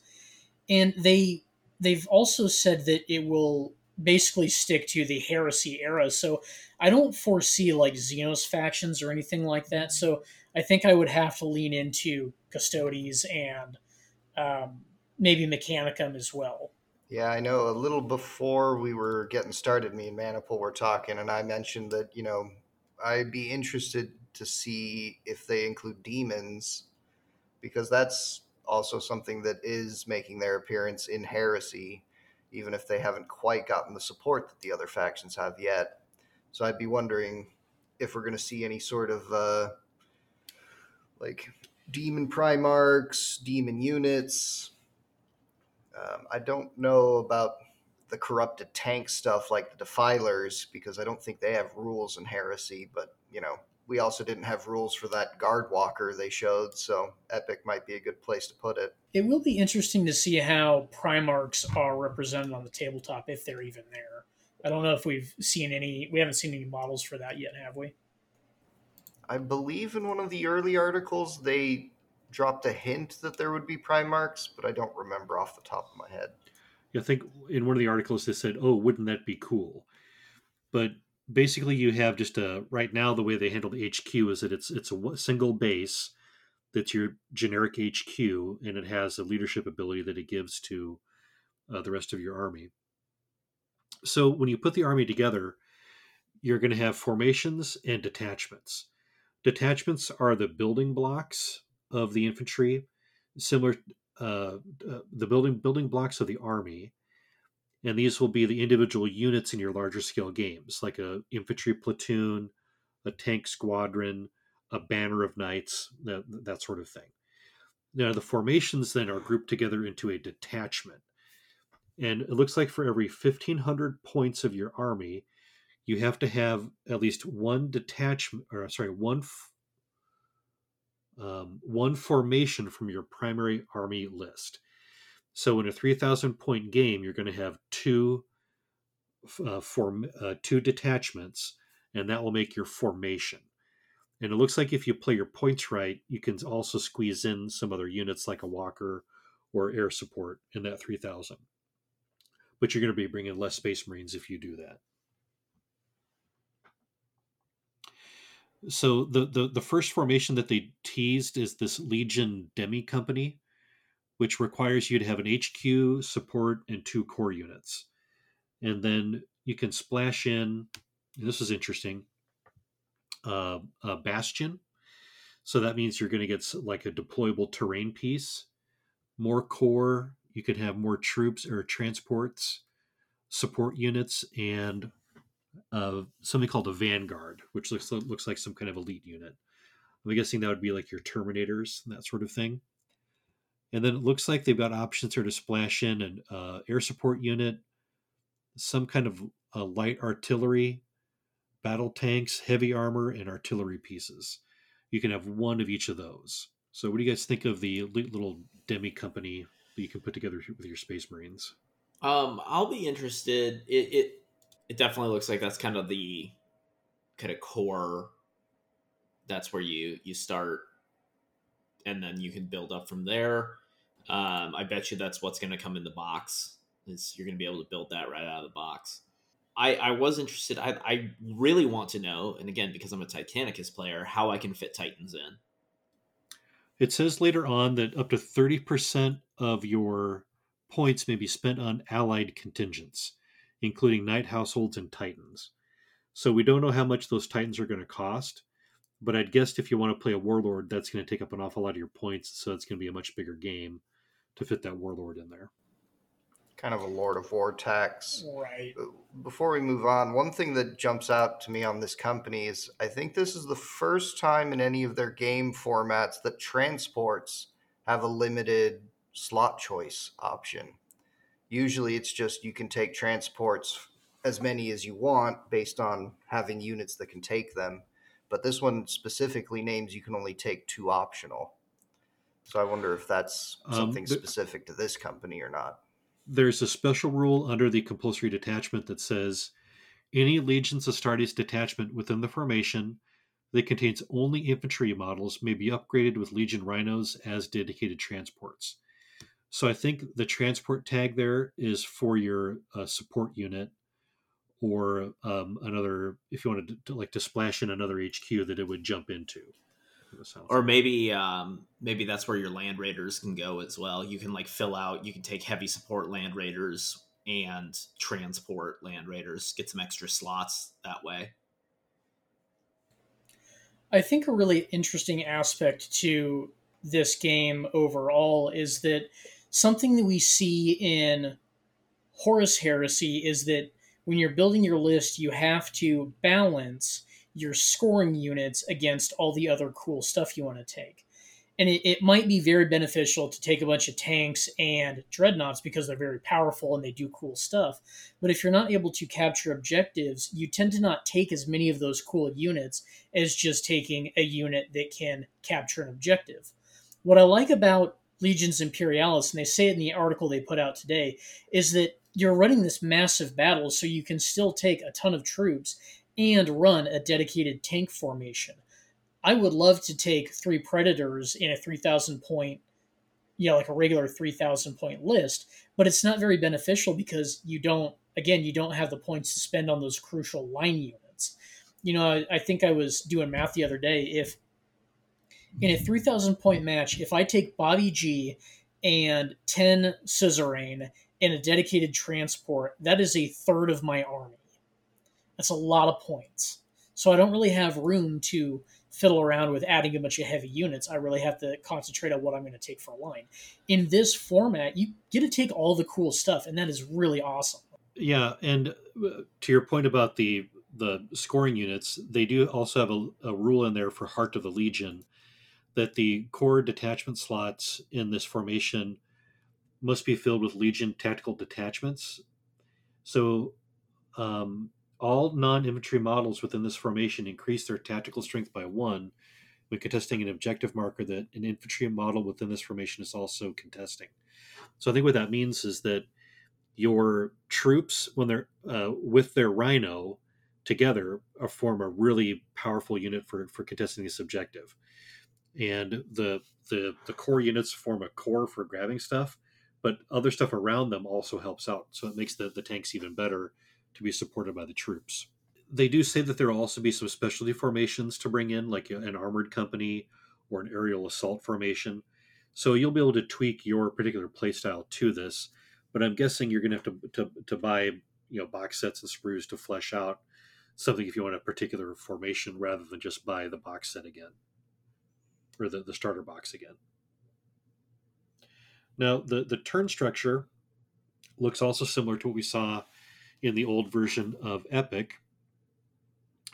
and they they've also said that it will basically stick to the heresy era. So I don't foresee like Xenos factions or anything like that. So I think I would have to lean into Custodes and um, maybe Mechanicum as well. Yeah, I know. A little before we were getting started, me and Maniple were talking, and I mentioned that you know I'd be interested to see if they include demons because that's also something that is making their appearance in Heresy even if they haven't quite gotten the support that the other factions have yet. So I'd be wondering if we're going to see any sort of uh, like demon primarchs, demon units. Um, I don't know about the corrupted tank stuff like the defilers because I don't think they have rules in heresy, but you know, we also didn't have rules for that guard walker they showed, so Epic might be a good place to put it. It will be interesting to see how Primarchs are represented on the tabletop if they're even there. I don't know if we've seen any. We haven't seen any models for that yet, have we? I believe in one of the early articles they dropped a hint that there would be Primarchs, but I don't remember off the top of my head. Yeah, I think in one of the articles they said, "Oh, wouldn't that be cool?" But basically you have just a right now the way they handle the HQ is that it's it's a single base that's your generic HQ and it has a leadership ability that it gives to uh, the rest of your army. So when you put the army together, you're going to have formations and detachments. Detachments are the building blocks of the infantry, similar uh, uh, the building building blocks of the army and these will be the individual units in your larger scale games, like a infantry platoon, a tank squadron, a banner of knights, that, that sort of thing. Now, the formations then are grouped together into a detachment. And it looks like for every 1,500 points of your army, you have to have at least one detachment, or sorry, one um, one formation from your primary army list. So in a 3,000 point game, you're going to have two uh, form uh, two detachments, and that will make your formation. And it looks like if you play your points right, you can also squeeze in some other units like a walker or air support in that 3,000. But you're going to be bringing less Space Marines if you do that. So the, the the first formation that they teased is this Legion Demi Company, which requires you to have an HQ, support, and two core units and then you can splash in. this is interesting. Uh, a bastion. So that means you're going to get like a deployable terrain piece, more core. You could have more troops or transports, support units, and uh, something called a vanguard, which looks looks like some kind of elite unit. I'm guessing that would be like your Terminators and that sort of thing. And then it looks like they've got options here to splash in an uh, air support unit, some kind of uh, light artillery, battle tanks, heavy armor, and artillery pieces. You can have one of each of those. So, what do you guys think of the little demi company that you can put together with your Space Marines? Um, I'll be interested. It it it definitely looks like that's kind of the kind of core. That's where you you start, and then you can build up from there. Um, I bet you that's what's going to come in the box is you're going to be able to build that right out of the box. I, I was interested. I, I really want to know, and again, because I'm a Titanicus player, how I can fit Titans in. It says later on that up to 30% of your points may be spent on allied contingents, including Knight households and Titans. So we don't know how much those Titans are going to cost, but I'd guess if you want to play a Warlord, that's going to take up an awful lot of your points, so it's going to be a much bigger game to fit that Warlord in there kind of a Lord of War tax. Right. Before we move on, one thing that jumps out to me on this company is I think this is the first time in any of their game formats that transports have a limited slot choice option. Usually it's just you can take transports as many as you want based on having units that can take them. But this one specifically names you can only take two optional. So I wonder if that's um, something um, specific to this company or not there's a special rule under the compulsory detachment that says any Legiones Astartes detachment within the formation that contains only infantry models may be upgraded with Legion Rhinos as dedicated transports. So I think the transport tag there is for your uh, support unit or um, another if you wanted to, to, like to splash in another HQ that it would jump into or maybe um, maybe that's where your land raiders can go as well. You can like fill out. You can take heavy support land raiders and transport land raiders. Get some extra slots that way. I think a really interesting aspect to this game overall is that something that we see in Horus Heresy is that when you're building your list, you have to balance your scoring units against all the other cool stuff you want to take. And it, it might be very beneficial to take a bunch of tanks and dreadnoughts because they're very powerful and they do cool stuff. But if you're not able to capture objectives, you tend to not take as many of those cool units as just taking a unit that can capture an objective. What I like about Legions Imperialis, and they say it in the article they put out today, is that you're running this massive battle so you can still take a ton of troops and run a dedicated tank formation. I would love to take three predators in a 3,000 point, you know, like a regular 3,000 point list, but it's not very beneficial because you don't, again, you don't have the points to spend on those crucial line units. You know, I, I think I was doing math the other day. If in a 3,000 point match, if I take Bobby G and 10 Suzerain and a dedicated transport, that is a third of my army. That's a lot of points. So I don't really have room to fiddle around with adding a bunch of heavy units. I really have to concentrate on what I'm going to take for a line. In this format, you get to take all the cool stuff, and that is really awesome. Yeah, and uh, to your point about the the scoring units, they do also have a, a rule in there for Heart of the Legion that the core detachment slots in this formation must be filled with Legion tactical detachments. So um, all non-infantry models within this formation increase their tactical strength by one when contesting an objective marker that an infantry model within this formation is also contesting. So I think what that means is that your troops, when they're uh, with their rhino together, uh, form a really powerful unit for for contesting this objective. And the the the core units form a core for grabbing stuff, but other stuff around them also helps out. So it makes the, the tanks even better to be supported by the troops. They do say that there will also be some specialty formations to bring in, like an armored company or an aerial assault formation. So you'll be able to tweak your particular playstyle to this but I'm guessing you're going to have to, to, to buy you know box sets and sprues to flesh out something if you want a particular formation rather than just buy the box set again or the, the starter box again. Now the, the turn structure looks also similar to what we saw in the old version of Epic.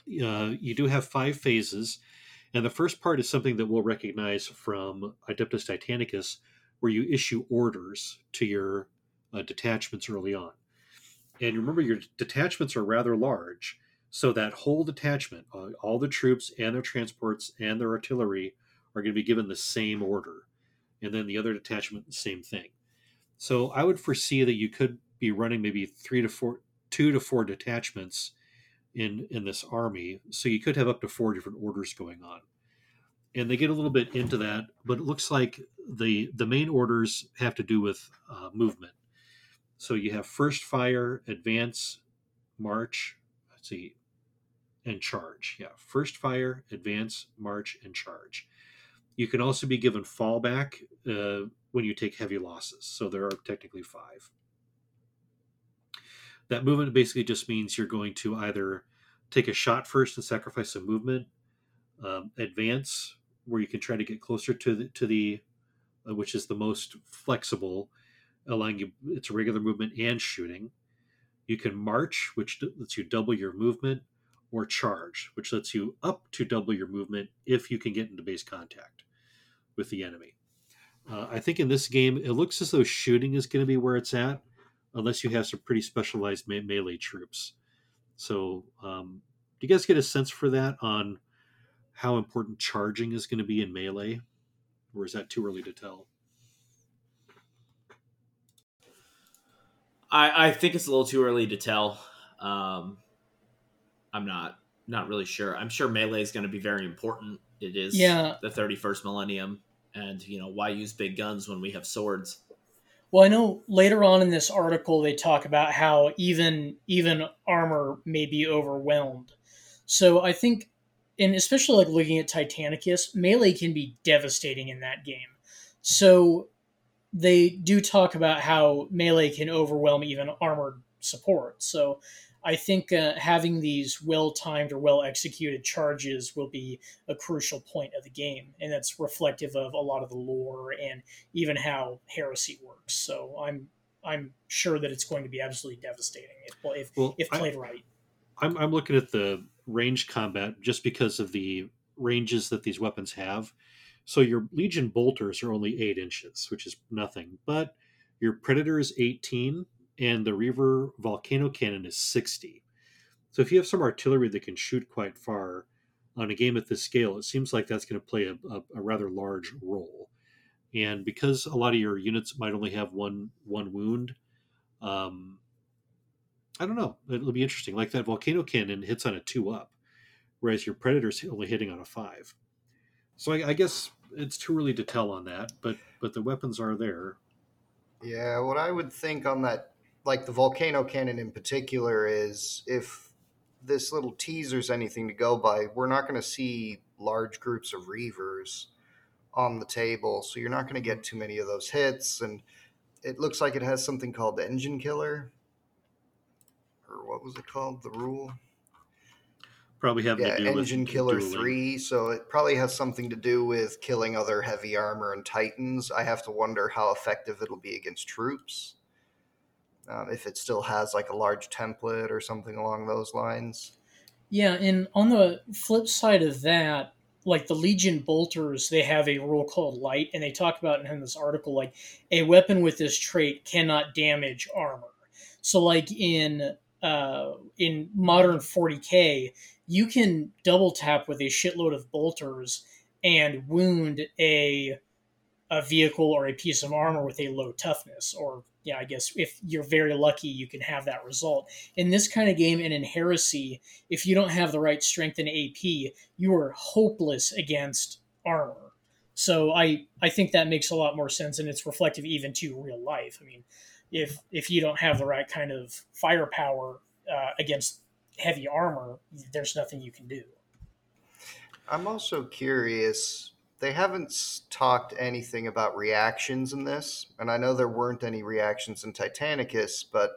Uh, you do have five phases, and the first part is something that we'll recognize from Adeptus Titanicus, where you issue orders to your uh, detachments early on. And remember, your detachments are rather large, so that whole detachment, uh, all the troops and their transports and their artillery, are going to be given the same order. And then the other detachment, the same thing. So I would foresee that you could be running maybe three to four, two to four detachments in in this army. So you could have up to four different orders going on. And they get a little bit into that, but it looks like the the main orders have to do with uh, movement. So you have first fire, advance, march, let's see, and charge. Yeah, first fire, advance, march, and charge. You can also be given fallback uh, when you take heavy losses. So there are technically five. That movement basically just means you're going to either take a shot first and sacrifice some movement, um, advance where you can try to get closer to the to the uh, which is the most flexible allowing you it's a regular movement and shooting. You can march, which lets you double your movement, or charge, which lets you up to double your movement if you can get into base contact with the enemy. Uh, I think in this game, it looks as though shooting is going to be where it's at, unless you have some pretty specialized me- melee troops. So, um, do you guys get a sense for that on how important charging is going to be in melee, or is that too early to tell? I, I think it's a little too early to tell. Um, I'm not not really sure. I'm sure melee is going to be very important. It is yeah. the 31st millennium, and you know why use big guns when we have swords? Well, I know later on in this article they talk about how even even armor may be overwhelmed. So I think, and especially like looking at Titanicus, melee can be devastating in that game. So they do talk about how melee can overwhelm even armored support. So I think uh, having these well timed or well executed charges will be a crucial point of the game, and that's reflective of a lot of the lore and even how heresy works. So I'm I'm sure that it's going to be absolutely devastating if if, well, if played I, right. I'm I'm looking at the range combat just because of the ranges that these weapons have. So your Legion bolters are only eight inches, which is nothing. But your Predator is 18, and the Reaver volcano cannon is 60. So if you have some artillery that can shoot quite far on a game at this scale, it seems like that's going to play a, a, a rather large role. And because a lot of your units might only have one one wound, um, I don't know. It'll be interesting. Like that volcano cannon hits on a two up, whereas your Predator's only hitting on a five. So I, I guess it's too early to tell on that, but but the weapons are there. Yeah, what I would think on that, like the volcano cannon in particular, is if this little teaser's anything to go by, we're not going to see large groups of reavers on the table, so you're not going to get too many of those hits. And it looks like it has something called engine killer, or what was it called? The rule probably have yeah, to do Engine Killer dueling. 3, so it probably has something to do with killing other heavy armor and titans. I have to wonder how effective it'll be against troops. Um, if it still has like a large template or something along those lines. Yeah, and on the flip side of that, like the Legion bolters, they have a rule called light, and they talk about in this article like a weapon with this trait cannot damage armor. So, like in uh, in modern 40k, you can double tap with a shitload of bolters and wound a a vehicle or a piece of armor with a low toughness or yeah i guess if you're very lucky you can have that result. In this kind of game and in heresy if you don't have the right strength and ap you are hopeless against armor. So i i think that makes a lot more sense and it's reflective even to real life. I mean if if you don't have the right kind of firepower uh, against heavy armor there's nothing you can do. I'm also curious. They haven't talked anything about reactions in this, and I know there weren't any reactions in Titanicus, but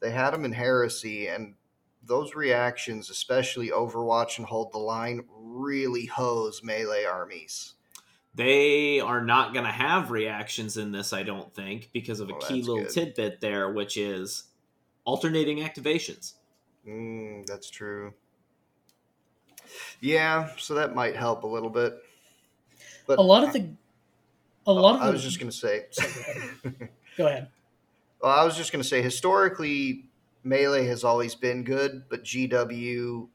they had them in Heresy, and those reactions, especially Overwatch and Hold the Line, really hose melee armies. They are not going to have reactions in this, I don't think, because of a Oh, key little good. tidbit there, which is alternating activations. Mm, that's true. Yeah, so that might help a little bit. But a lot of the a lot of I the, was just going to say. Go ahead. go ahead Well, I was just going to say historically, melee has always been good, but GW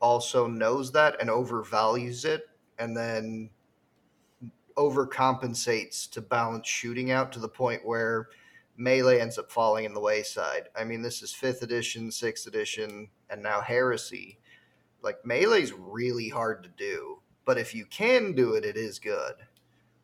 also knows that and overvalues it, and then overcompensates to balance shooting out to the point where melee ends up falling in the wayside. I mean, this is fifth edition, sixth edition, and now heresy. Like melee's really hard to do, but if you can do it, it is good.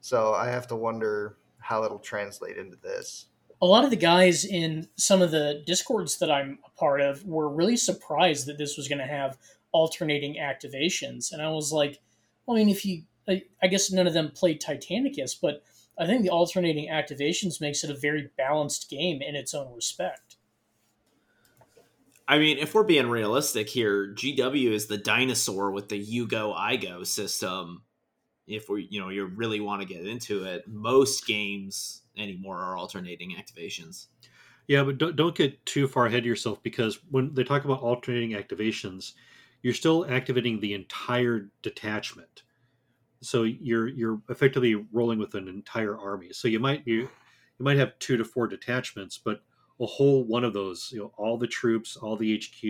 So I have to wonder how it'll translate into this. a lot of the guys in some of the discords that I'm a part of were really surprised that this was going to have alternating activations, and I was like, I mean, if you, I, I guess none of them played Titanicus, but I think the alternating activations makes it a very balanced game in its own respect. I mean, if we're being realistic here, GW is the dinosaur with the you go I go system. If we, you know, you really want to get into it, most games anymore are alternating activations. Yeah, but don't, don't get too far ahead of yourself because when they talk about alternating activations, you're still activating the entire detachment. So you're you're effectively rolling with an entire army. So you might you you might have two to four detachments, but a whole one of those, you know, all the troops, all the HQ,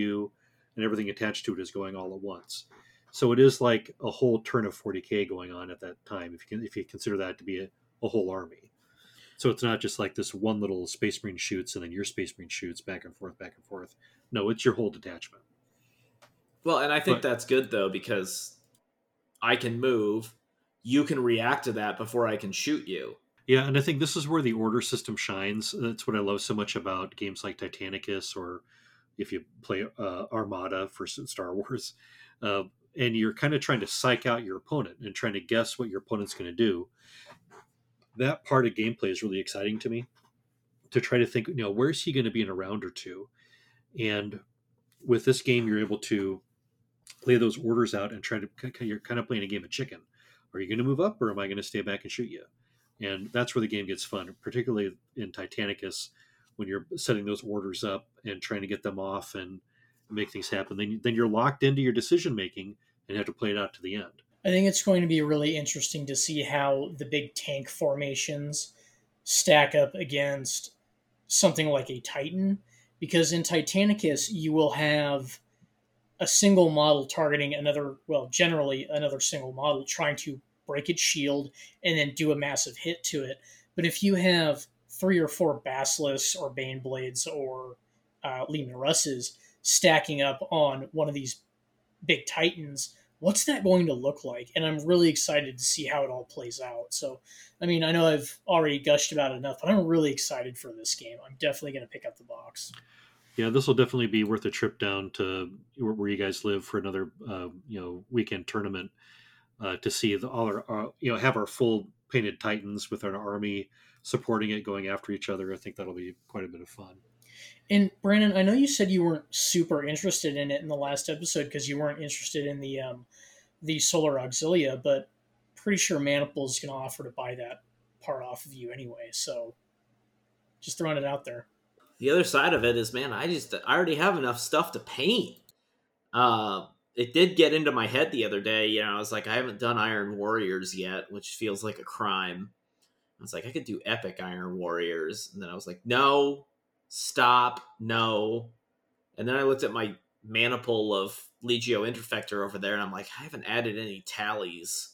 and everything attached to it is going all at once. So it is like a whole turn of 40k going on at that time, if you can if you consider that to be a, a whole army. So it's not just like this one little Space Marine shoots and then your Space Marine shoots back and forth, back and forth. No, it's your whole detachment. Well, and I think But- that's good though because I can move, you can react to that before I can shoot you. Yeah, and I think this is where the order system shines. That's what I love so much about games like Titanicus, or if you play uh, Armada for Star Wars, uh, and you're kind of trying to psych out your opponent and trying to guess what your opponent's going to do. That part of gameplay is really exciting to me. To try to think, you know, where's he going to be in a round or two, and with this game, you're able to lay those orders out and try to. You're kind of playing a game of chicken. Are you going to move up, or am I going to stay back and shoot you? And that's where the game gets fun particularly in titanicus when you're setting those orders up and trying to get them off and make things happen then, then you're locked into your decision making and have to play it out to the end I think it's going to be really interesting to see how the big tank formations stack up against something like a Titan. Because in Titanicus, you will have a single model targeting another, well, generally another single model trying to break its shield and then do a massive hit to it. But if you have three or four Basilisks or Bane Blades or uh, Leman Russes stacking up on one of these big Titans, what's that going to look like? And I'm really excited to see how it all plays out. So, I mean, I know I've already gushed about it enough, but I'm really excited for this game. I'm definitely going to pick up the box. yeah this will definitely be worth a trip down to where, where you guys live for another uh, you know weekend tournament uh, to see the, all our uh, you know have our full painted titans with our army supporting it going after each other i think that'll be quite a bit of fun And Brandon, I know you said you weren't super interested in it in the last episode because you weren't interested in the um, the Solar Auxilia, but pretty sure Maniple is going to offer to buy that part off of you anyway. So, just throwing it out there. The other side of it is, man, I just I already have enough stuff to paint. Uh, it did get into my head the other day. You know, I was like, I haven't done Iron Warriors yet, which feels like a crime. I was like, I could do Epic Iron Warriors, and then I was like, no, stop, no. And then I looked at my maniple of Legio Interfector over there, and I'm like, I haven't added any tallies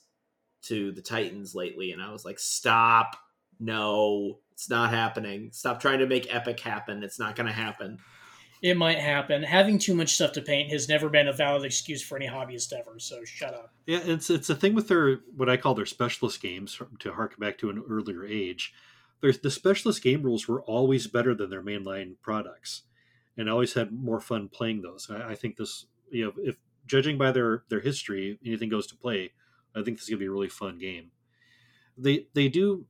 to the Titans lately, and I was like, stop, no, it's not happening. Stop trying to make Epic happen. It's not going to happen. It might happen. Having too much stuff to paint has never been a valid excuse for any hobbyist ever. So shut up. Yeah, it's it's a thing with their what I call their specialist games. To harken back to an earlier age, the specialist game rules were always better than their mainline products, and I always had more fun playing those. I, I think this, you know, if judging by their their history, anything goes to play. I think this is gonna be a really fun game. They they do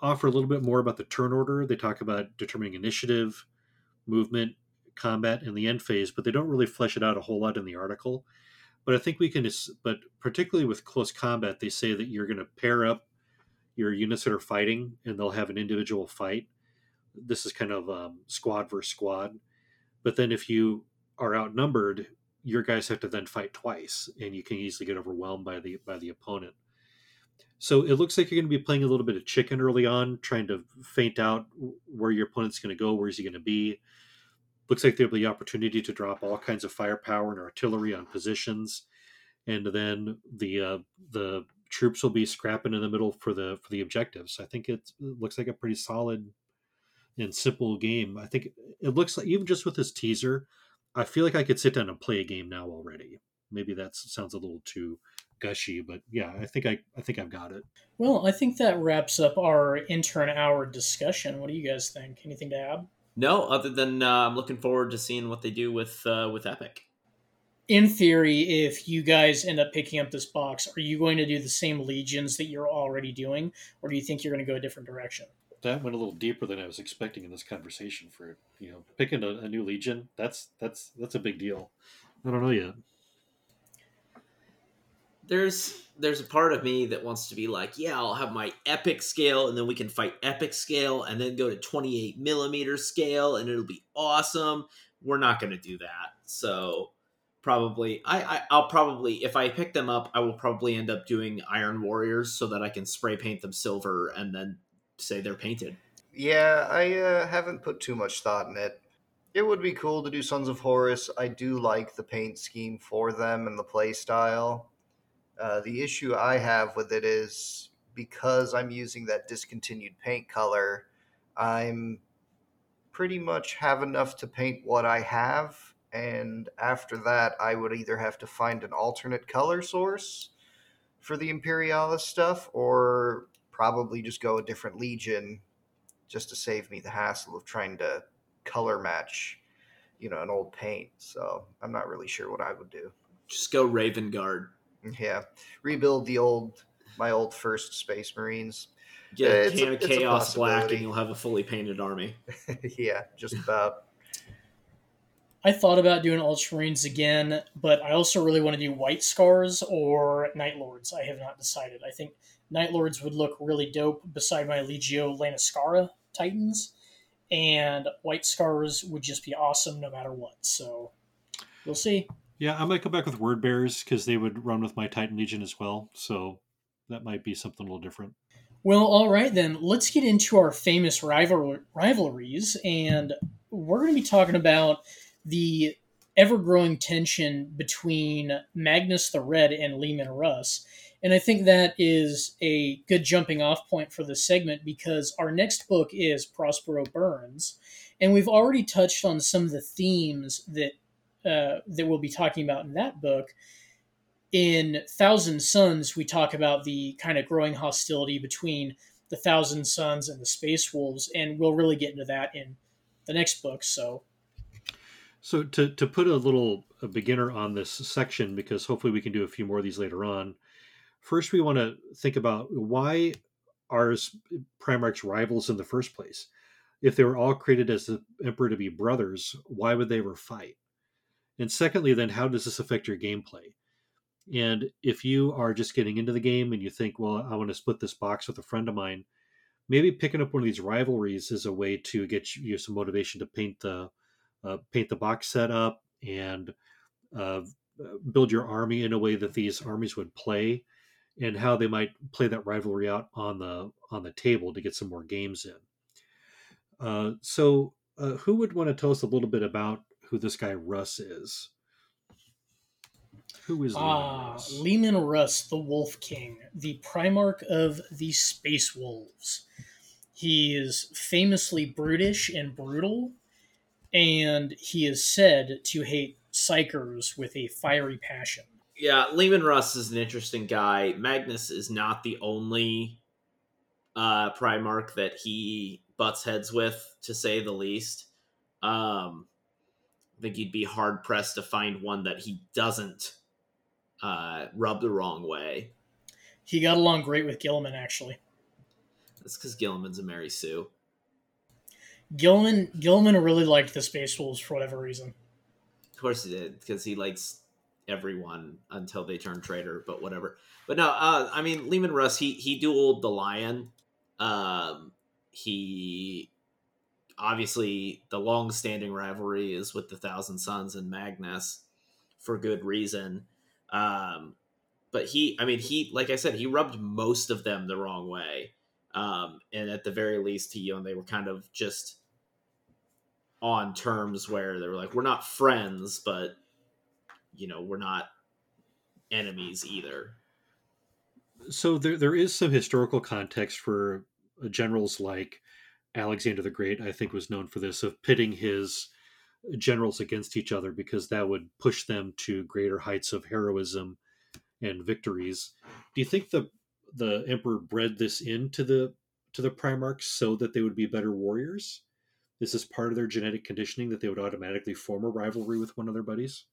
offer a little bit more about the turn order. They talk about determining initiative, movement, combat in the end phase, but they don't really flesh it out a whole lot in the article. But I think we can, but particularly with close combat, they say that you're going to pair up your units that are fighting and they'll have an individual fight. This is kind of um, squad versus squad. But then if you are outnumbered, your guys have to then fight twice, and you can easily get overwhelmed by the by the opponent. So it looks like you're going to be playing a little bit of chicken early on, trying to faint out where your opponent's going to go, where's he going to be looks like there'll be opportunity to drop all kinds of firepower and artillery on positions, and then the uh, the troops will be scrapping in the middle for the for the objectives. I think it looks like a pretty solid and simple game. I think it looks like even just with this teaser, I feel like I could sit down and play a game now already. Maybe that sounds a little too gushy, but yeah, I think I I think I've got it. Well, I think that wraps up our intern hour discussion. What do you guys think? Anything to add? No, other than uh, I'm looking forward to seeing what they do with uh, with Epic. In theory, if you guys end up picking up this box, are you going to do the same legions that you're already doing, or do you think you're going to go a different direction? That went a little deeper than I was expecting in this conversation. For you know, picking a, a new legion, that's that's that's a big deal. I don't know yet there's there's a part of me that wants to be like, yeah, I'll have my epic scale, and then we can fight epic scale, and then go to 28 millimeter scale, and it'll be awesome. We're not going to do that. So probably, I, I I'll probably if I pick them up, I will probably end up doing Iron Warriors so that I can spray paint them silver and then say they're painted. Yeah, I uh, haven't put too much thought in it. It would be cool to do Sons of Horus. I do like the paint scheme for them and the play style. Uh, the issue I have with it is because I'm using that discontinued paint color, I'm pretty much have enough to paint what I have. And after that, I would either have to find an alternate color source for the Imperialis stuff or probably just go a different Legion just to save me the hassle of trying to color match, you know, an old paint. So I'm not really sure what I would do. Just go Raven Guard. Yeah, rebuild the old my old first Space Marines. Get a can of Chaos Black, and you'll have a fully painted army. yeah, just about. I thought about doing Ultramarines again, but I also really want to do White Scars or Night Lords. I have not decided. I think Night Lords would look really dope beside my Legio Lanniskara Titans, and White Scars would just be awesome no matter what. So we'll see. Yeah, I might come back with word bearers because they would run with my Titan Legion as well. So that might be something a little different. Well, all right then. Let's get into our famous rival- rivalries, and we're going to be talking about the ever-growing tension between Magnus the Red and Leman Russ. And I think that is a good jumping off point for this segment because our next book is Prospero Burns. And we've already touched on some of the themes that uh, that we'll be talking about in that book. In Thousand Sons, we talk about the kind of growing hostility between the Thousand Sons and the Space Wolves, and we'll really get into that in the next book. So, so to to put a little a beginner on this section, because hopefully we can do a few more of these later on. First, we want to think about why are Primarchs rivals in the first place? If they were all created as the Emperor to be brothers, why would they ever fight? And secondly, then how does this affect your gameplay? And if you are just getting into the game and you think, well, I want to split this box with a friend of mine, maybe picking up one of these rivalries is a way to get you some motivation to paint the uh, paint the box set up and uh, build your army in a way that these armies would play and how they might play that rivalry out on the on the table to get some more games in. Uh, so, uh, who would want to tell us a little bit about who this guy Russ is? Who is Leman Ah, Russ? Leman Russ, the Wolf King, the Primarch of the Space Wolves. He is famously brutish and brutal, and he is said to hate psykers with a fiery passion. Yeah, Leman Russ is an interesting guy. Magnus is not the only uh, Primarch that he butts heads with, to say the least. Um, I think you'd be hard pressed to find one that he doesn't uh, rub the wrong way. He got along great with Guilliman, actually. That's because Guilliman's a Mary Sue. Guilliman Guilliman really liked the Space Wolves for whatever reason. Of course he did, because he likes everyone until they turn traitor, but whatever. But no, uh, I mean Leman Russ, he he dueled the lion. Um, he obviously the long-standing rivalry is with the Thousand Sons and Magnus for good reason. Um, but he, I mean, he, like I said, he rubbed most of them the wrong way. Um, and at the very least, he, know, they were kind of just on terms where they were like, we're not friends, but you know, we're not enemies either. so there there is some historical context for generals like Alexander the Great. I think was known for this of pitting his generals against each other because that would push them to greater heights of heroism and victories. Do you think the the emperor bred this into the to the Primarchs so that they would be better warriors? This is part of their genetic conditioning that they would automatically form a rivalry with one of their buddies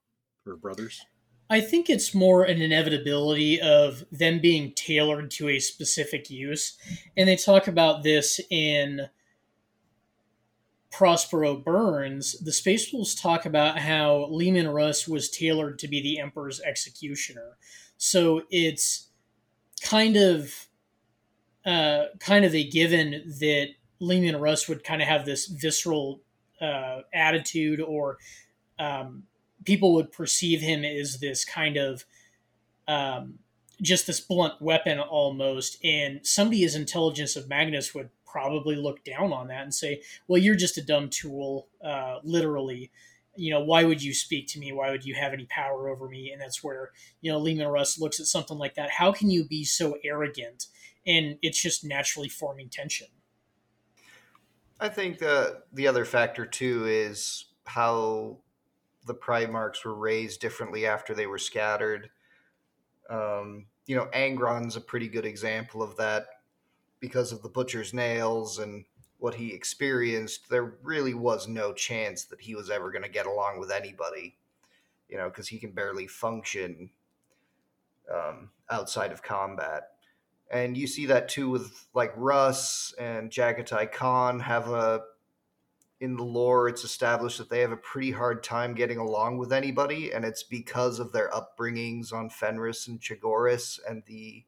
or brothers? I think it's more an inevitability of them being tailored to a specific use. And they talk about this in Prospero Burns. The Space Wolves talk about how Leman Russ was tailored to be the Emperor's executioner. So it's kind of uh, kind of a given that Leman Russ would kind of have this visceral uh, attitude or um, people would perceive him as this kind of um, just this blunt weapon almost. And somebody as intelligent as Magnus would probably look down on that and say, well, you're just a dumb tool, uh, literally. You know, why would you speak to me? Why would you have any power over me? And that's where, you know, Leman Russ looks at something like that. How can you be so arrogant? And it's just naturally forming tension. I think the the other factor too is how the Primarchs were raised differently after they were scattered. Um, you know, Angron's a pretty good example of that because of the butcher's nails and what he experienced. There really was no chance that he was ever going to get along with anybody, you know, because he can barely function um, outside of combat and you see that too with like Russ and Jaghatai Khan have a in the lore it's established that they have a pretty hard time getting along with anybody and it's because of their upbringings on Fenris and Chogoris and the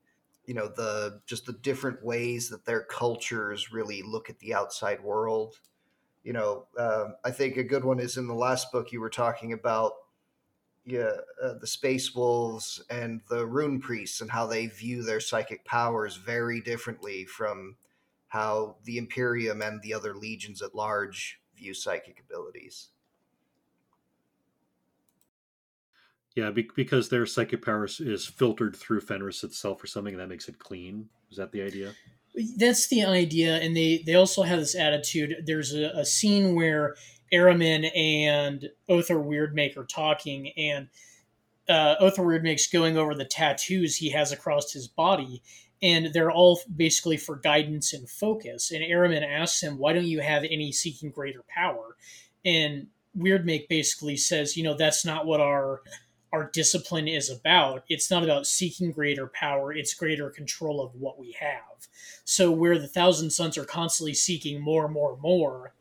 you know the just the different ways that their cultures really look at the outside world you know uh, I think a good one is in the last book you were talking about yeah, uh, the space wolves and the rune priests and how they view their psychic powers very differently from how the Imperium and the other legions at large view psychic abilities. Yeah, be- because their psychic power is- filtered through Fenris itself or something, and that makes it clean. Is that the idea? That's the idea, and they they also have this attitude. There's a, a scene where Ahriman and Ohthere Wyrdmake are talking, and uh, Ohthere Wyrdmake's going over the tattoos he has across his body, and they're all basically for guidance and focus. And Ahriman asks him, "Why don't you have any seeking greater power?" And Wyrdmake basically says, "You know, that's not what our our discipline is about. It's not about seeking greater power, it's greater control of what we have. So, where the Thousand Sons are constantly seeking more, more, more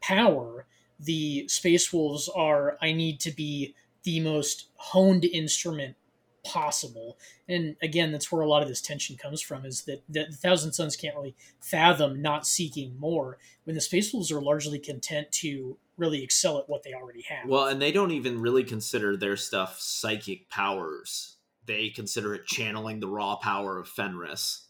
power, the Space Wolves are, I need to be the most honed instrument possible. And again, that's where a lot of this tension comes from is that the, the Thousand Sons can't really fathom not seeking more when the Space Wolves are largely content to really excel at what they already have. Well, and they don't even really consider their stuff psychic powers. They consider it channeling the raw power of Fenris,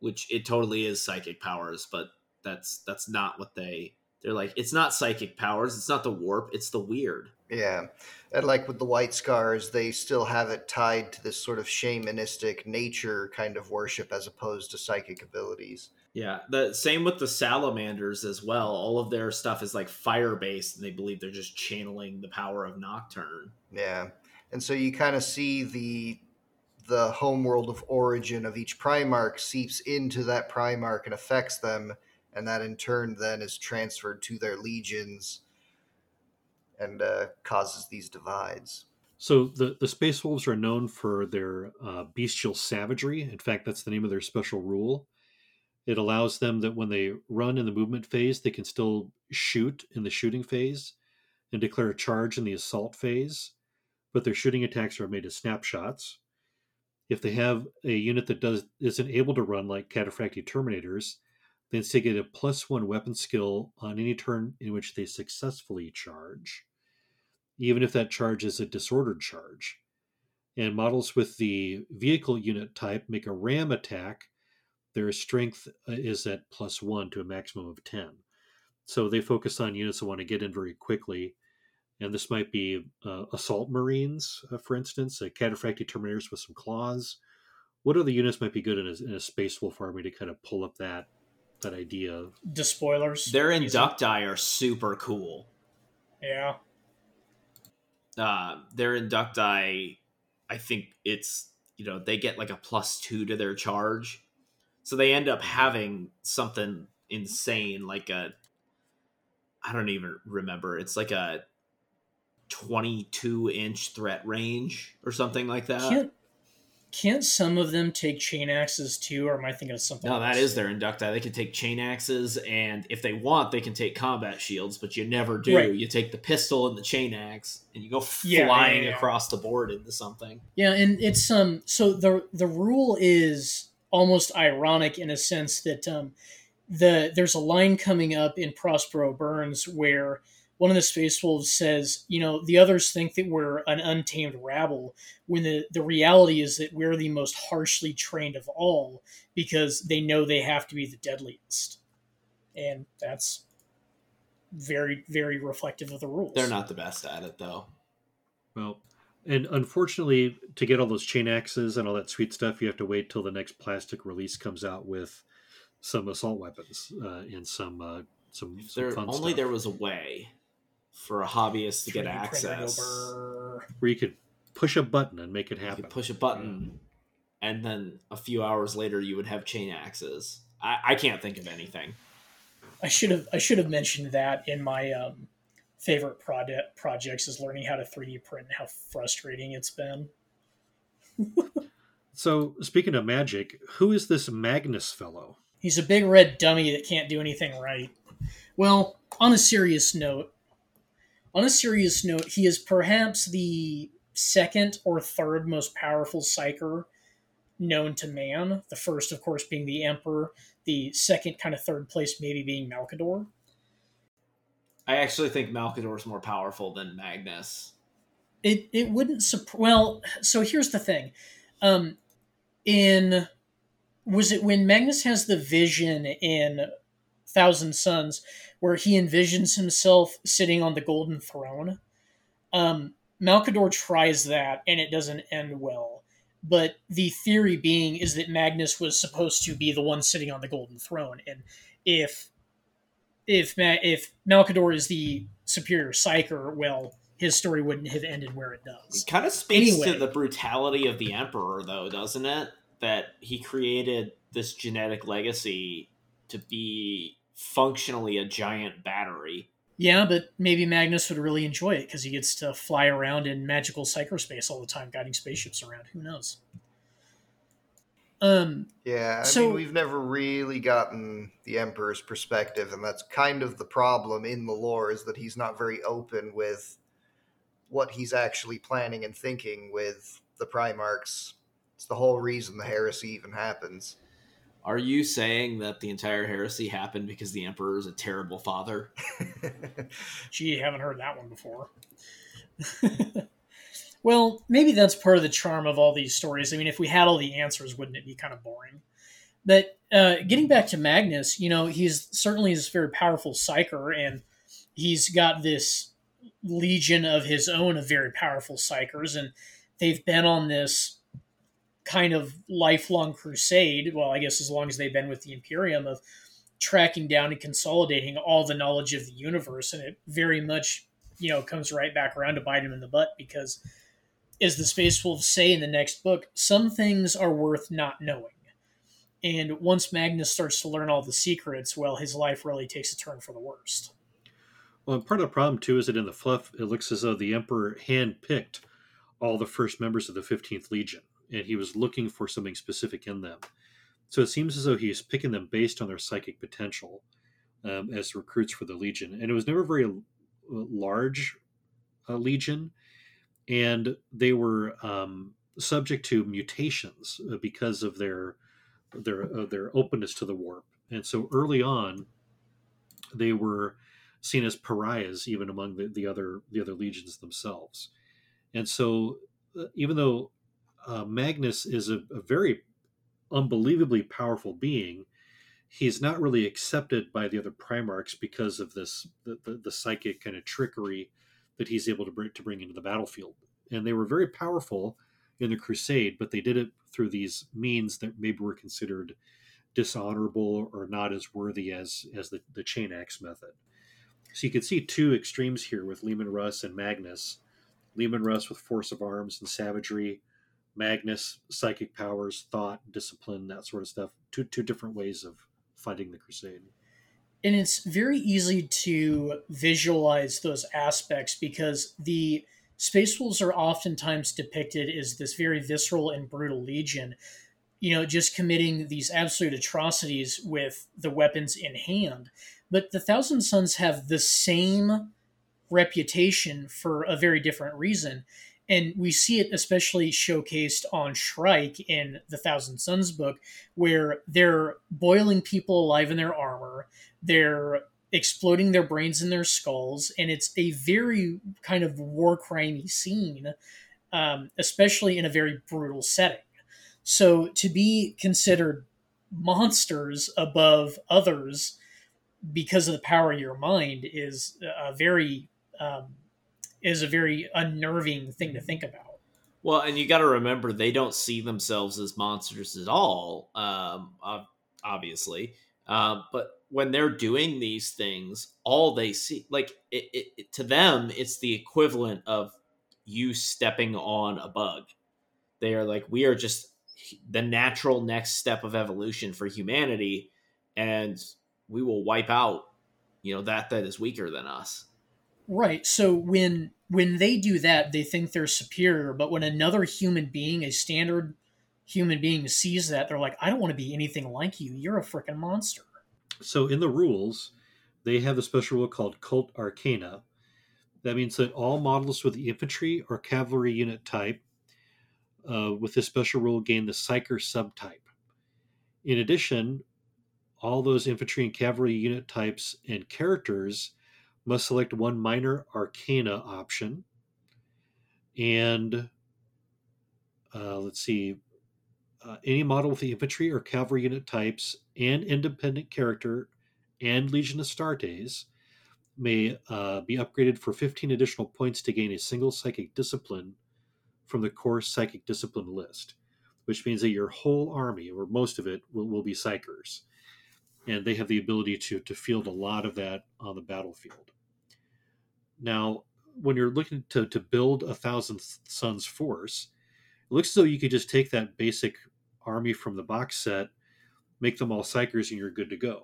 which it totally is psychic powers, but that's that's not what they they're like it's not psychic powers, it's not the warp, it's the wyrd. Yeah. And like with the White Scars, they still have it tied to this sort of shamanistic nature kind of worship as opposed to psychic abilities. Yeah, the same with the salamanders as well. All of their stuff is like fire based, and they believe they're just channeling the power of Nocturne. Yeah. And so you kind of see the the homeworld of origin of each Primarch seeps into that Primarch and affects them, and that in turn then is transferred to their legions and uh, causes these divides. So the the Space Wolves are known for their uh, bestial savagery. In fact, that's the name of their special rule. It allows them that when they run in the movement phase, they can still shoot in the shooting phase and declare a charge in the assault phase, but their shooting attacks are made as snapshots. If they have a unit that does isn't able to run like Cataphractii Terminators, then they instead get a plus one weapon skill on any turn in which they successfully charge, even if that charge is a disordered charge. And models with the vehicle unit type make a ram attack their strength uh, is at plus one to a maximum of 10. So they focus on units that want to get in very quickly. And this might be uh, assault marines, uh, for instance, uh, cataphractii terminators with some claws. What other units might be good in a, in a space wolf army to kind of pull up that that idea? Despoilers. Their inducti are super cool. Yeah. Uh, their inducti, I think it's you know they get like a plus two to their charge so they end up having something insane, like a I don't even remember. It's like a 22 inch threat range or something like that. Can't can't some of them take chain axes too, or am I thinking of something? No, else? that is their inducti. They can take chain axes, and if they want, they can take combat shields, but you never do. Right. You take the pistol and the chain axe, and you go Yeah, flying yeah, yeah. across the board into something. Yeah, and it's um. So the the rule is almost ironic in a sense that um, the there's a line coming up in Prospero Burns where one of the Space Wolves says, you know, the others think that we're an untamed rabble, when the, the reality is that we're the most harshly trained of all because they know they have to be the deadliest. And that's very, very reflective of the rules. They're not the best at it, though. Well, and unfortunately, to get all those chain axes and all that sweet stuff, you have to wait till the next plastic release comes out with some assault weapons uh, and some uh, some, If some there fun only stuff there was a way for a hobbyist to get 3D printer go access. where you could push a button and make it You happen. could push a button, and then a few hours later, you would have chain axes. I, I can't think of anything. I should have I should have mentioned that in my um, favorite project projects is learning how to 3D print and how frustrating it's been. So, speaking of magic, who is this Magnus fellow? He's a big red dummy that can't do anything right. Well, on a serious note, on a serious note, he is perhaps the second or third most powerful psyker known to man. The first, of course, being the Emperor. The second, kind of third place, maybe being Malcador. I actually think Malcador is more powerful than Magnus. it it wouldn't sup- well so here's the thing. Um in was it when magnus has the vision in thousand suns where he envisions himself sitting on the golden throne? Um malcador tries that and it doesn't end well. But the theory being is that magnus was supposed to be the one sitting on the golden throne and if if Ma- if malcador is the superior psyker well his story wouldn't have ended where it does It kind of speaks Anyway. to the brutality of the Emperor, though, doesn't it? That he created this genetic legacy to be functionally a giant battery. Yeah, but maybe Magnus would really enjoy it because he gets to fly around in magical cyberspace all the time, guiding spaceships around. Who knows? Um, Yeah, I So- mean, we've never really gotten the Emperor's perspective, and that's kind of the problem in the lore is that he's not very open with what he's actually planning and thinking with the Primarchs. It's the whole reason the heresy even happens. Are you saying that the entire heresy happened because the emperor is a terrible father? Gee, haven't heard that one before. well, maybe that's part of the charm of all these stories. I mean, if we had all the answers, wouldn't it be kind of boring? But uh, getting back to Magnus, you know, he's certainly this very powerful psyker, and he's got this legion of his own of very powerful psykers, and they've been on this kind of lifelong crusade. Well, I guess as long as they've been with the Imperium of tracking down and consolidating all the knowledge of the universe, and it very much, you know, comes right back around to bite him in the butt because, as the Space Wolves say in the next book, some things are worth not knowing. And once Magnus starts to learn all the secrets, well, his life really takes a turn for the worst. Well, and part of the problem too is that in the fluff, it looks as though the Emperor handpicked all the first members of the 15th Legion, and he was looking for something specific in them. So it seems as though he's picking them based on their psychic potential um, as recruits for the Legion. And it was never a very large uh, Legion, and they were um, subject to mutations uh, because of their their uh, their openness to the warp. And so early on, they were seen as pariahs even among the, the other the other legions themselves. And so, uh, even though uh, Magnus is a, a, very unbelievably powerful being, he's not really accepted by the other Primarchs because of this the, the, the psychic kind of trickery that he's able to bring to bring into the battlefield. And they were very powerful in the Crusade, but they did it through these means that maybe were considered dishonorable or not as worthy as as the, the chain axe method. So you can see two extremes here with Leman Russ and Magnus. Leman Russ with force of arms and savagery, Magnus psychic powers, thought, discipline, that sort of stuff. Two two different ways of fighting the crusade. And it's very easy to visualize those aspects because the Space Wolves are oftentimes depicted as this very visceral and brutal legion, you know, just committing these absolute atrocities with the weapons in hand. But the Thousand Sons have the same reputation for a very different reason. And we see it especially showcased on Shrike in the Thousand Sons book, where they're boiling people alive in their armor. They're exploding their brains in their skulls, and it's a very kind of war crimey scene, um, especially in a very brutal setting. So to be considered monsters above others because of the power of your mind is a very um, is a very unnerving thing to think about. Well, and you got to remember they don't see themselves as monsters at all, um, obviously. Uh, but when they're doing these things, all they see, like it, it, it, to them, it's the equivalent of you stepping on a bug. They are like, we are just the natural next step of evolution for humanity, and we will wipe out, you know, that that is weaker than us. Right. So when when they do that, they think they're superior, but when another human being, a standard human being, sees that, they're like, I don't want to be anything like you. You're a freaking monster. So in the rules, they have a special rule called Cult Arcana. That means that all models with the infantry or cavalry unit type uh, with this special rule gain the Psyker subtype. In addition, all those infantry and cavalry unit types and characters must select one minor arcana option. And uh, let's see, uh, any model with the infantry or cavalry unit types and independent character and Legion Astartes may uh, be upgraded for 15 additional points to gain a single psychic discipline from the core psychic discipline list, which means that your whole army, or most of it, will, will be psykers. And they have the ability to, to field a lot of that on the battlefield. Now, when you're looking to, to build a Thousand Sons force, it looks as though you could just take that basic army from the box set, make them all psykers, and you're good to go.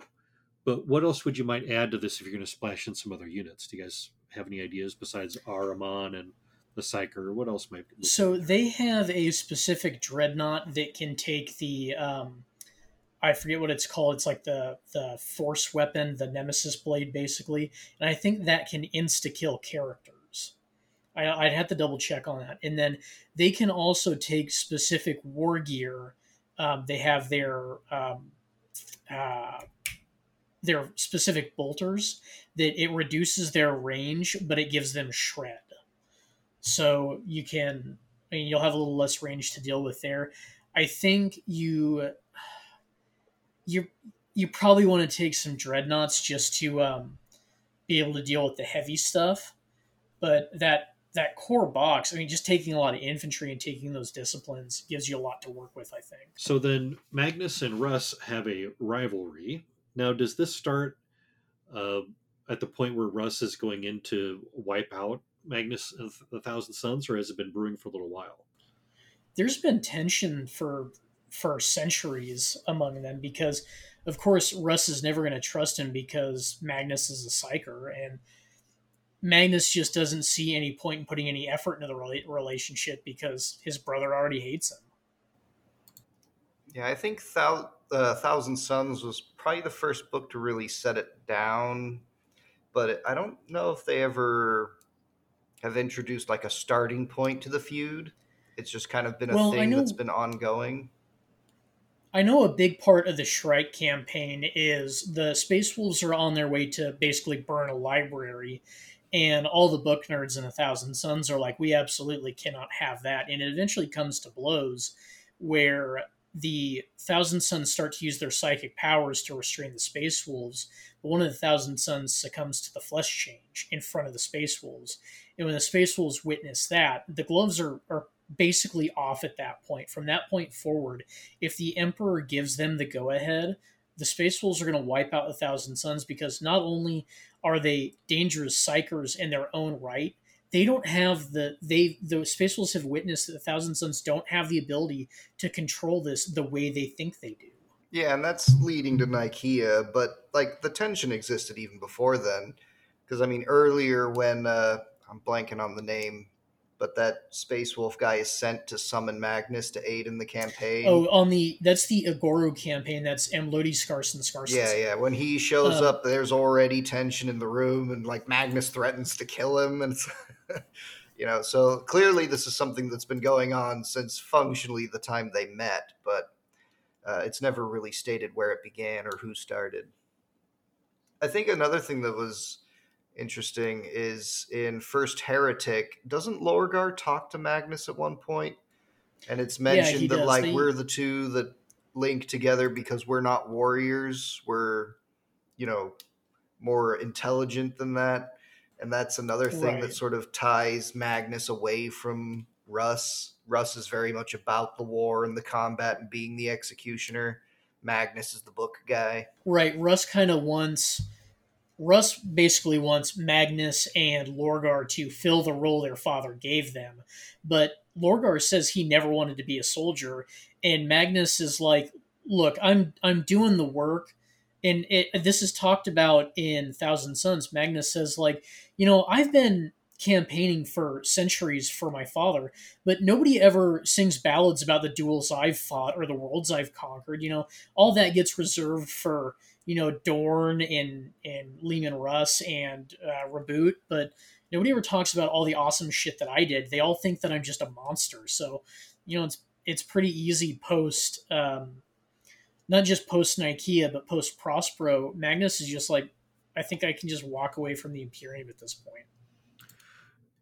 But what else would you might add to this if you're going to splash in some other units? Do you guys have any ideas besides Ahriman and the Psyker? What else might? So they have a specific dreadnought that can take the um, I forget what it's called. It's like the the force weapon, the Nemesis blade, basically, and I think that can insta kill characters. I, would have to double check on that. And then they can also take specific war gear. Um, they have their um, uh, their specific bolters that it reduces their range, but it gives them shred. So you can, I mean, you'll have a little less range to deal with there. I think you, you, you probably want to take some dreadnoughts just to um, be able to deal with the heavy stuff. But that that core box, I mean, just taking a lot of infantry and taking those disciplines gives you a lot to work with. I think. So then Magnus and Russ have a rivalry. Now, does this start uh, at the point where Russ is going in to wipe out Magnus and the Thousand Sons, or has it been brewing for a little while? There's been tension for for centuries among them because, of course, Russ is never going to trust him because Magnus is a psyker and Magnus just doesn't see any point in putting any effort into the relationship because his brother already hates him. Yeah, I think Thou- uh, Thousand Sons was probably the first book to really set it down, but I don't know if they ever have introduced like a starting point to the feud. It's just kind of been a well, thing know, that's been ongoing. I know a big part of the Shrike campaign is the Space Wolves are on their way to basically burn a library, and all the book nerds in a thousand sons are like we absolutely cannot have that and it eventually comes to blows where the thousand sons start to use their psychic powers to restrain the space wolves but one of the thousand sons succumbs to the flesh change in front of the space wolves. And when the space wolves witness that the gloves are, are basically off at that point from that point forward if the emperor gives them the go ahead the space wolves are going to wipe out the thousand sons because not only are they dangerous psykers in their own right? They don't have the they the Space Wolves have witnessed that the Thousand Sons don't have the ability to control this the way they think they do. Yeah, and that's leading to Nikaea, but like the tension existed even before then. Because I mean, earlier when uh, I'm blanking on the name, but that Space Wolf guy is sent to summon Magnus to aid in the campaign. Oh, on the that's the Aghoru campaign. That's Amlodhi Skarssen Skarssen. Yeah, yeah. When he shows uh, up, there's already tension in the room, and like Magnus threatens to kill him, and you know, so clearly this is something that's been going on since functionally the time they met, but uh, it's never really stated where it began or who started. I think another thing that was interesting is in First Heretic, doesn't Lorgar talk to Magnus at one point? And it's mentioned yeah, that does. like they... we're the two that link together because we're not warriors. We're, you know, more intelligent than that. And that's another thing right. that sort of ties Magnus away from Russ. Russ is very much about the war and the combat and being the executioner. Magnus is the book guy. Right. Russ kind of wants Russ basically wants Magnus and Lorgar to fill the role their father gave them. But Lorgar says he never wanted to be a soldier, and Magnus is like, "Look, I'm I'm doing the work." And it, this is talked about in Thousand Sons. Magnus says, like, you know, I've been campaigning for centuries for my father, but nobody ever sings ballads about the duels I've fought or the worlds I've conquered. You know, all that gets reserved for you know Dorn and and Leman Russ and uh, Reboot, but nobody ever talks about all the awesome shit that I did. They all think that I'm just a monster. So you know it's it's pretty easy post um, not just post Nikaea, but post Prospero. Magnus is just like I think I can just walk away from the Imperium at this point.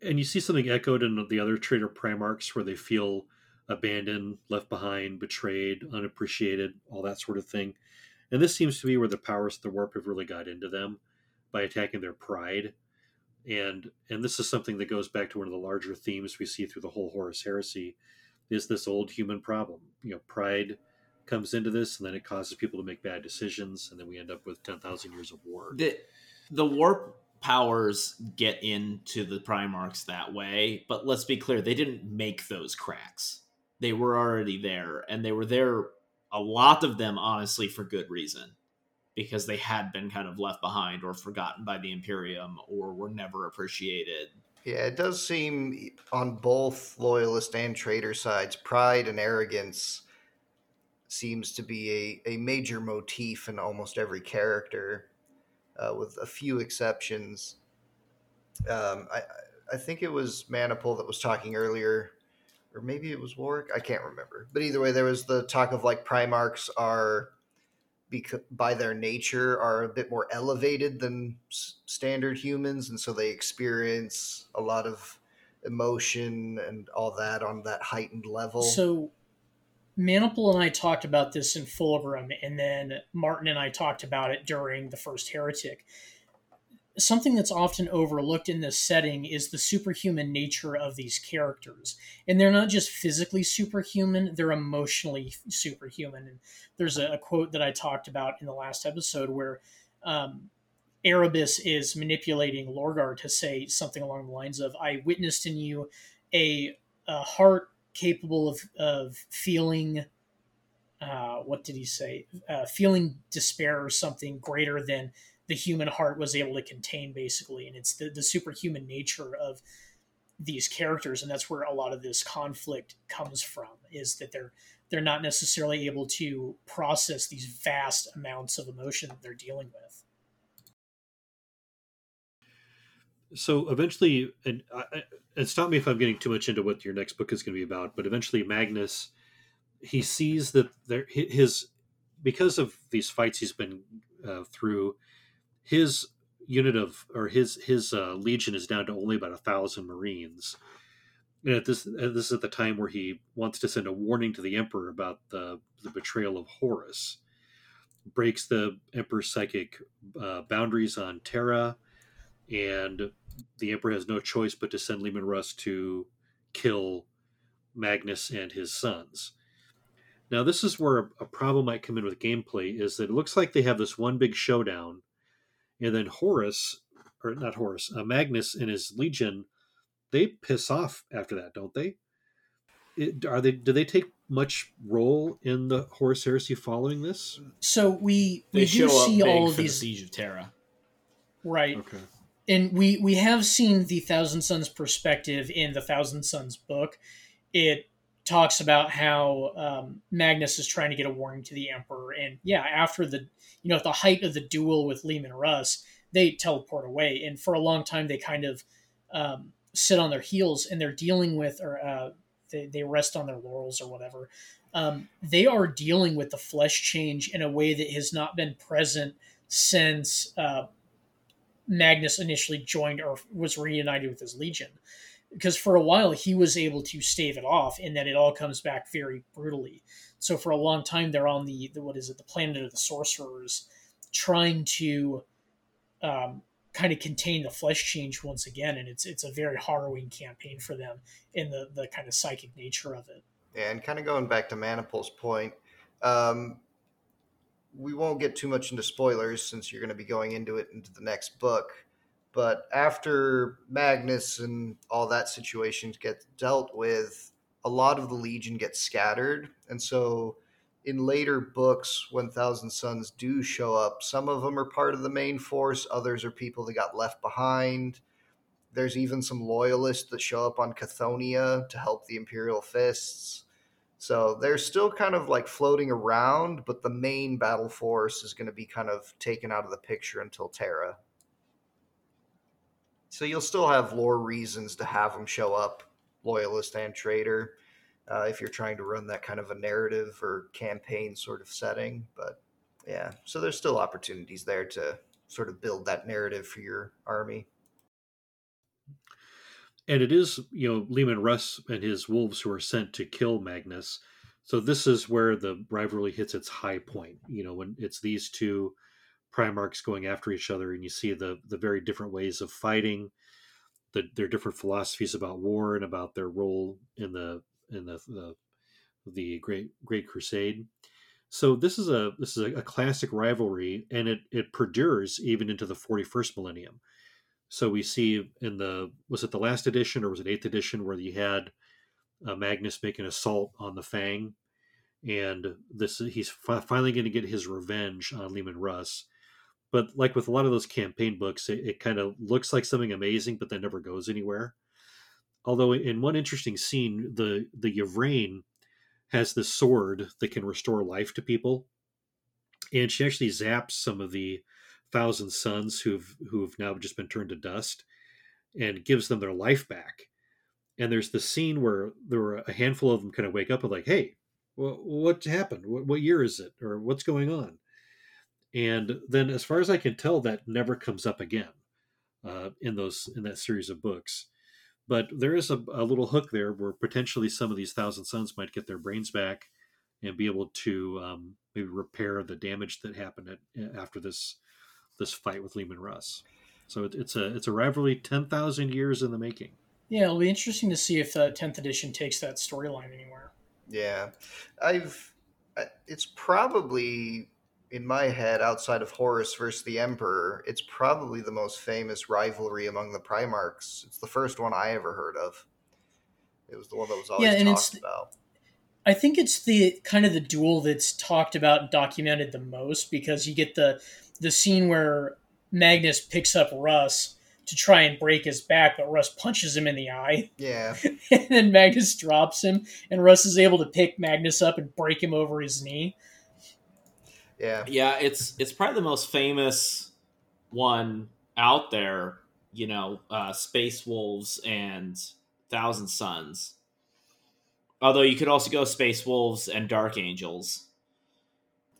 And you see something echoed in the other Traitor Primarchs where they feel abandoned, left behind, betrayed, unappreciated, all that sort of thing. And this seems to be where the powers of the warp have really got into them by attacking their pride. And and this is something that goes back to one of the larger themes we see through the whole Horus heresy is this old human problem. You know, pride comes into this and then it causes people to make bad decisions and then we end up with 10,000 years of war. The the warp powers get into the Primarchs that way, but let's be clear, they didn't make those cracks. They were already there and they were there a lot of them honestly for good reason because they had been kind of left behind or forgotten by the imperium or were never appreciated. Yeah it does seem on both loyalist and traitor sides pride and arrogance seems to be a, a major motif in almost every character uh, with a few exceptions. Um, I, I think it was Maniple that was talking earlier or maybe it was Warwick. I can't remember. But either way, there was the talk of like Primarchs are because by their nature are a bit more elevated than s- standard humans and so they experience a lot of emotion and all that on that heightened level So, Maniple and I talked about this in Fulgrim, and then Martin and I talked about it during the first Heretic. Something that's often overlooked in this setting is the superhuman nature of these characters. And they're not just physically superhuman, they're emotionally superhuman. And there's a, a quote that I talked about in the last episode where um, Erebus is manipulating Lorgar to say something along the lines of, I witnessed in you a, a heart capable of, of feeling uh, what did he say uh, feeling despair or something greater than the human heart was able to contain basically and it's the, the superhuman nature of these characters and that's where a lot of this conflict comes from is that they're they're not necessarily able to process these vast amounts of emotion that they're dealing with. So eventually and I, and stop me if i'm getting too much into what your next book is going to be about but eventually magnus he sees that there his because of these fights he's been uh, through his unit of or his his uh, legion is down to only about a thousand marines and at this this is at the time where he wants to send a warning to the emperor about the the betrayal of horus breaks the emperor's psychic uh, boundaries on terra and the emperor has no choice but to send Leman Russ to kill Magnus and his sons. Now, this is where a problem might come in with gameplay is that it looks like they have this one big showdown, and then Horus, or not Horus, uh, Magnus and his legion, they piss off after that, don't they? It, are they? Do they take much role in the Horus heresy following this? So we we They do show up see big all of for the these siege of Terra. right Okay. and we we have seen the Thousand Sons perspective in the Thousand Sons book. It talks about how um, Magnus is trying to get a warning to the Emperor, and yeah, after the you know at the height of the duel with Leman Russ, they teleport away, and for a long time they kind of um, sit on their heels, and they're dealing with or uh, they they rest on their laurels or whatever. Um, they are dealing with the flesh change in a way that has not been present since uh, Magnus initially joined or was reunited with his legion. Because for a while he was able to stave it off, and then it all comes back very brutally. So for a long time they're on the, the what is it, the planet of the sorcerers, trying to um, kind of contain the flesh change once again, and it's it's a very harrowing campaign for them in the the kind of psychic nature of it. and kind of going back to Maniple's point, um, we won't get too much into spoilers since you're going to be going into it into the next book. But after Magnus and all that situation gets dealt with, a lot of the Legion gets scattered. And so in later books, when Thousand Sons do show up, some of them are part of the main force, others are people that got left behind. There's even some loyalists that show up on Cathonia to help the Imperial Fists. So they're still kind of like floating around, but the main battle force is going to be kind of taken out of the picture until Terra. So you'll still have lore reasons to have them show up, loyalist and traitor, uh, if you're trying to run that kind of a narrative or campaign sort of setting. But yeah, so there's still opportunities there to sort of build that narrative for your army. and it is you know Leman Russ and his wolves who are sent to kill Magnus. So this is where the rivalry hits its high point. You know when it's these two Primarchs going after each other, and you see the the very different ways of fighting, the, their different philosophies about war and about their role in the in the the, the great Great Crusade. So this is a this is a, a classic rivalry, and it it perdures even into the forty first millennium. So we see in the was it the last edition or was it eighth edition where you had uh, Magnus make an assault on the Fang, and this he's fi- finally going to get his revenge on Leman Russ. But like with a lot of those campaign books, it, it kind of looks like something amazing, but then never goes anywhere. Although in one interesting scene, the the Yvraine has this sword that can restore life to people, and she actually zaps some of the thousand sons who've who've now just been turned to dust and gives them their life back. And there's the scene where there were a handful of them kind of wake up and like hey what happened? What, what year is it? Or what's going on And then, as far as I can tell, that never comes up again uh, in those in that series of books. But there is a, a little hook there where potentially some of these Thousand Sons might get their brains back and be able to um, maybe repair the damage that happened at, after this this fight with Leman Russ. So it, it's a it's a rivalry ten thousand years in the making. Yeah, it'll be interesting to see if the tenth edition takes that storyline anywhere. Yeah, I've. It's probably in my head, outside of Horus versus the Emperor, it's probably the most famous rivalry among the Primarchs. It's the first one I ever heard of. It was the one that was always yeah, and talked it's, about. I think it's the kind of the duel that's talked about and documented the most because you get the the scene where Magnus picks up Russ to try and break his back, but Russ punches him in the eye. Yeah. and then Magnus drops him, and Russ is able to pick Magnus up and break him over his knee. Yeah. Yeah, it's it's probably the most famous one out there, you know, uh, Space Wolves and Thousand Sons. Although you could also go Space Wolves and Dark Angels.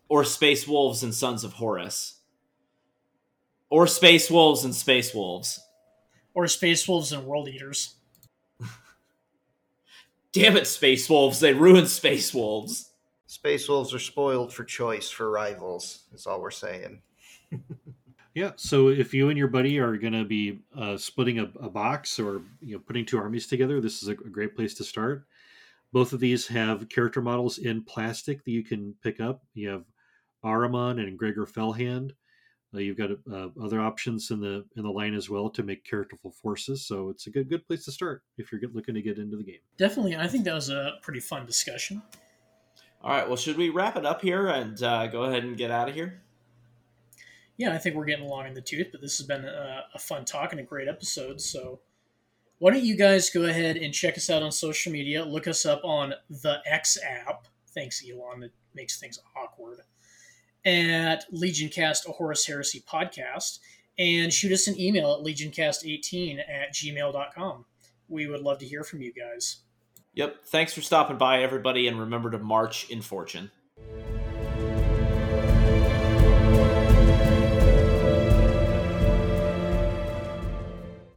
Or Space Wolves and Sons of Horus. Or Space Wolves and Space Wolves. Or Space Wolves and World Eaters. Damn it, Space Wolves. They ruined Space Wolves. Space Wolves are spoiled for choice for rivals, is all we're saying. yeah, so if you and your buddy are going to be uh, splitting a, a, box or you know putting two armies together, this is a, a great place to start. Both of these have character models in plastic that you can pick up. You have Ahriman and Geigor Fell-Hand. Uh, you've got uh, other options in the in the line as well to make characterful forces. So it's a good good place to start if you're looking to get into the game. Definitely, I think that was a pretty fun discussion. All right. Well, should we wrap it up here and uh, go ahead and get out of here? Yeah, I think we're getting along in the tooth, but this has been a, a fun talk and a great episode. So, why don't you guys go ahead and check us out on social media? Look us up on the X app. Thanks, Elon. That makes things awkward. At LegionCast, a Horus Heresy podcast, and shoot us an email at legioncast18 at gmail.com. We would love to hear from you guys. Yep. Thanks for stopping by, everybody, and remember to march in fortune.